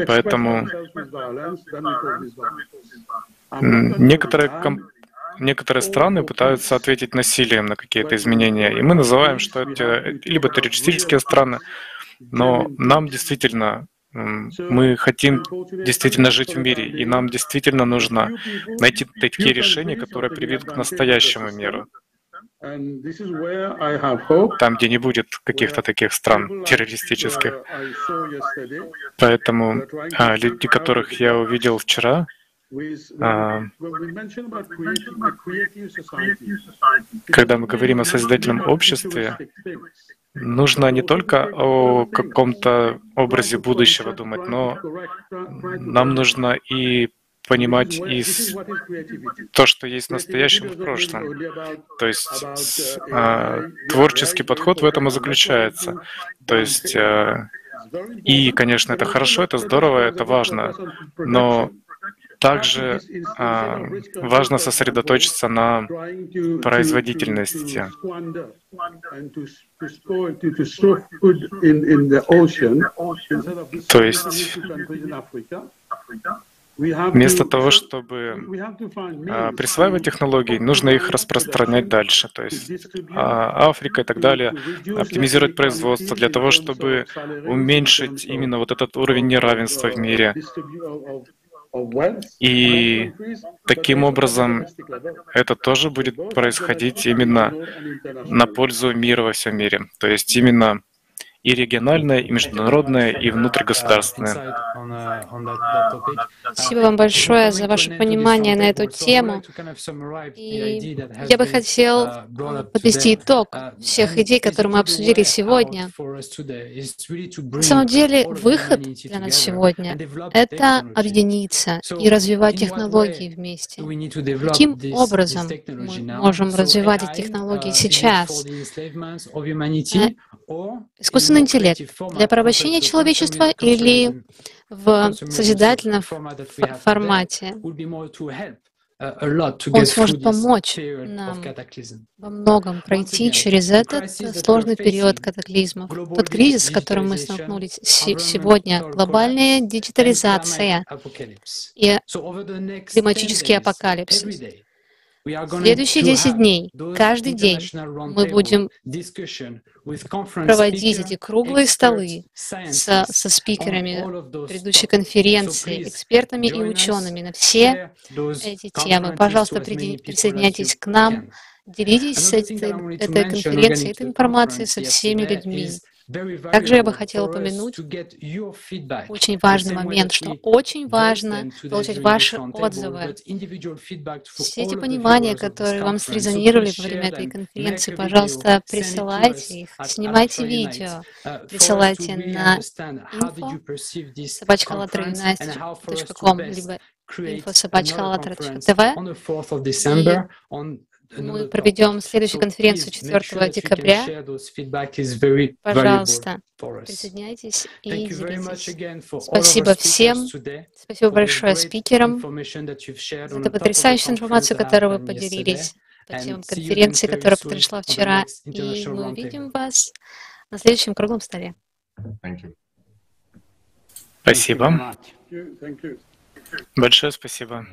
Поэтому некоторые комп некоторые страны пытаются ответить насилием на какие-то изменения, и мы называем, что это либо террористические страны, но нам действительно мы хотим действительно жить в мире, и нам действительно нужно найти такие решения, которые приведут к настоящему миру. Там, где не будет каких-то таких стран террористических. Поэтому а, люди, которых я увидел вчера, когда мы говорим о созидательном обществе, нужно не только о каком-то образе будущего думать, но нам нужно и понимать и то, что есть в настоящем и в прошлом. То есть а, творческий подход в этом и заключается. То есть а, и, конечно, это хорошо, это здорово, это важно, но также а, важно сосредоточиться на производительности. То есть Вместо того, чтобы а, присваивать технологии, нужно их распространять дальше, то есть а, Африка и так далее, оптимизировать производство для того, чтобы уменьшить именно вот этот уровень неравенства в мире. И таким образом это тоже будет происходить именно на пользу мира во всем мире. То есть именно и региональное, и международное, и внутригосударственное. Спасибо вам большое за ваше понимание на эту тему. И я бы хотел подвести итог всех идей, которые мы обсудили сегодня. На самом деле, выход для нас сегодня — это объединиться и развивать технологии вместе. Каким образом мы можем развивать эти технологии сейчас? Искусственный интеллект для порабощения человечества или в созидательном формате. Он сможет помочь нам во многом пройти через этот сложный период катаклизмов. Тот кризис, с которым мы столкнулись сегодня, глобальная диджитализация и климатический апокалипсис. Следующие 10 дней, каждый день, мы будем проводить эти круглые столы со, со спикерами предыдущей конференции, экспертами и учеными на все эти темы. Пожалуйста, присоединяйтесь к нам, делитесь этой, этой конференцией, этой информацией со всеми людьми. Также я бы хотела упомянуть очень важный момент, что очень важно получать ваши отзывы. Все эти понимания, которые вам срезонировали во время этой конференции, пожалуйста, присылайте их, снимайте видео, присылайте на info собачка.com, либо info. Мы проведем следующую конференцию 4 декабря. Пожалуйста, присоединяйтесь и делитесь. Спасибо всем. Спасибо большое спикерам за эту потрясающую информацию, которую вы поделились по темам конференции, которая пришла вчера. И мы увидим вас на следующем круглом столе. Спасибо. Большое спасибо.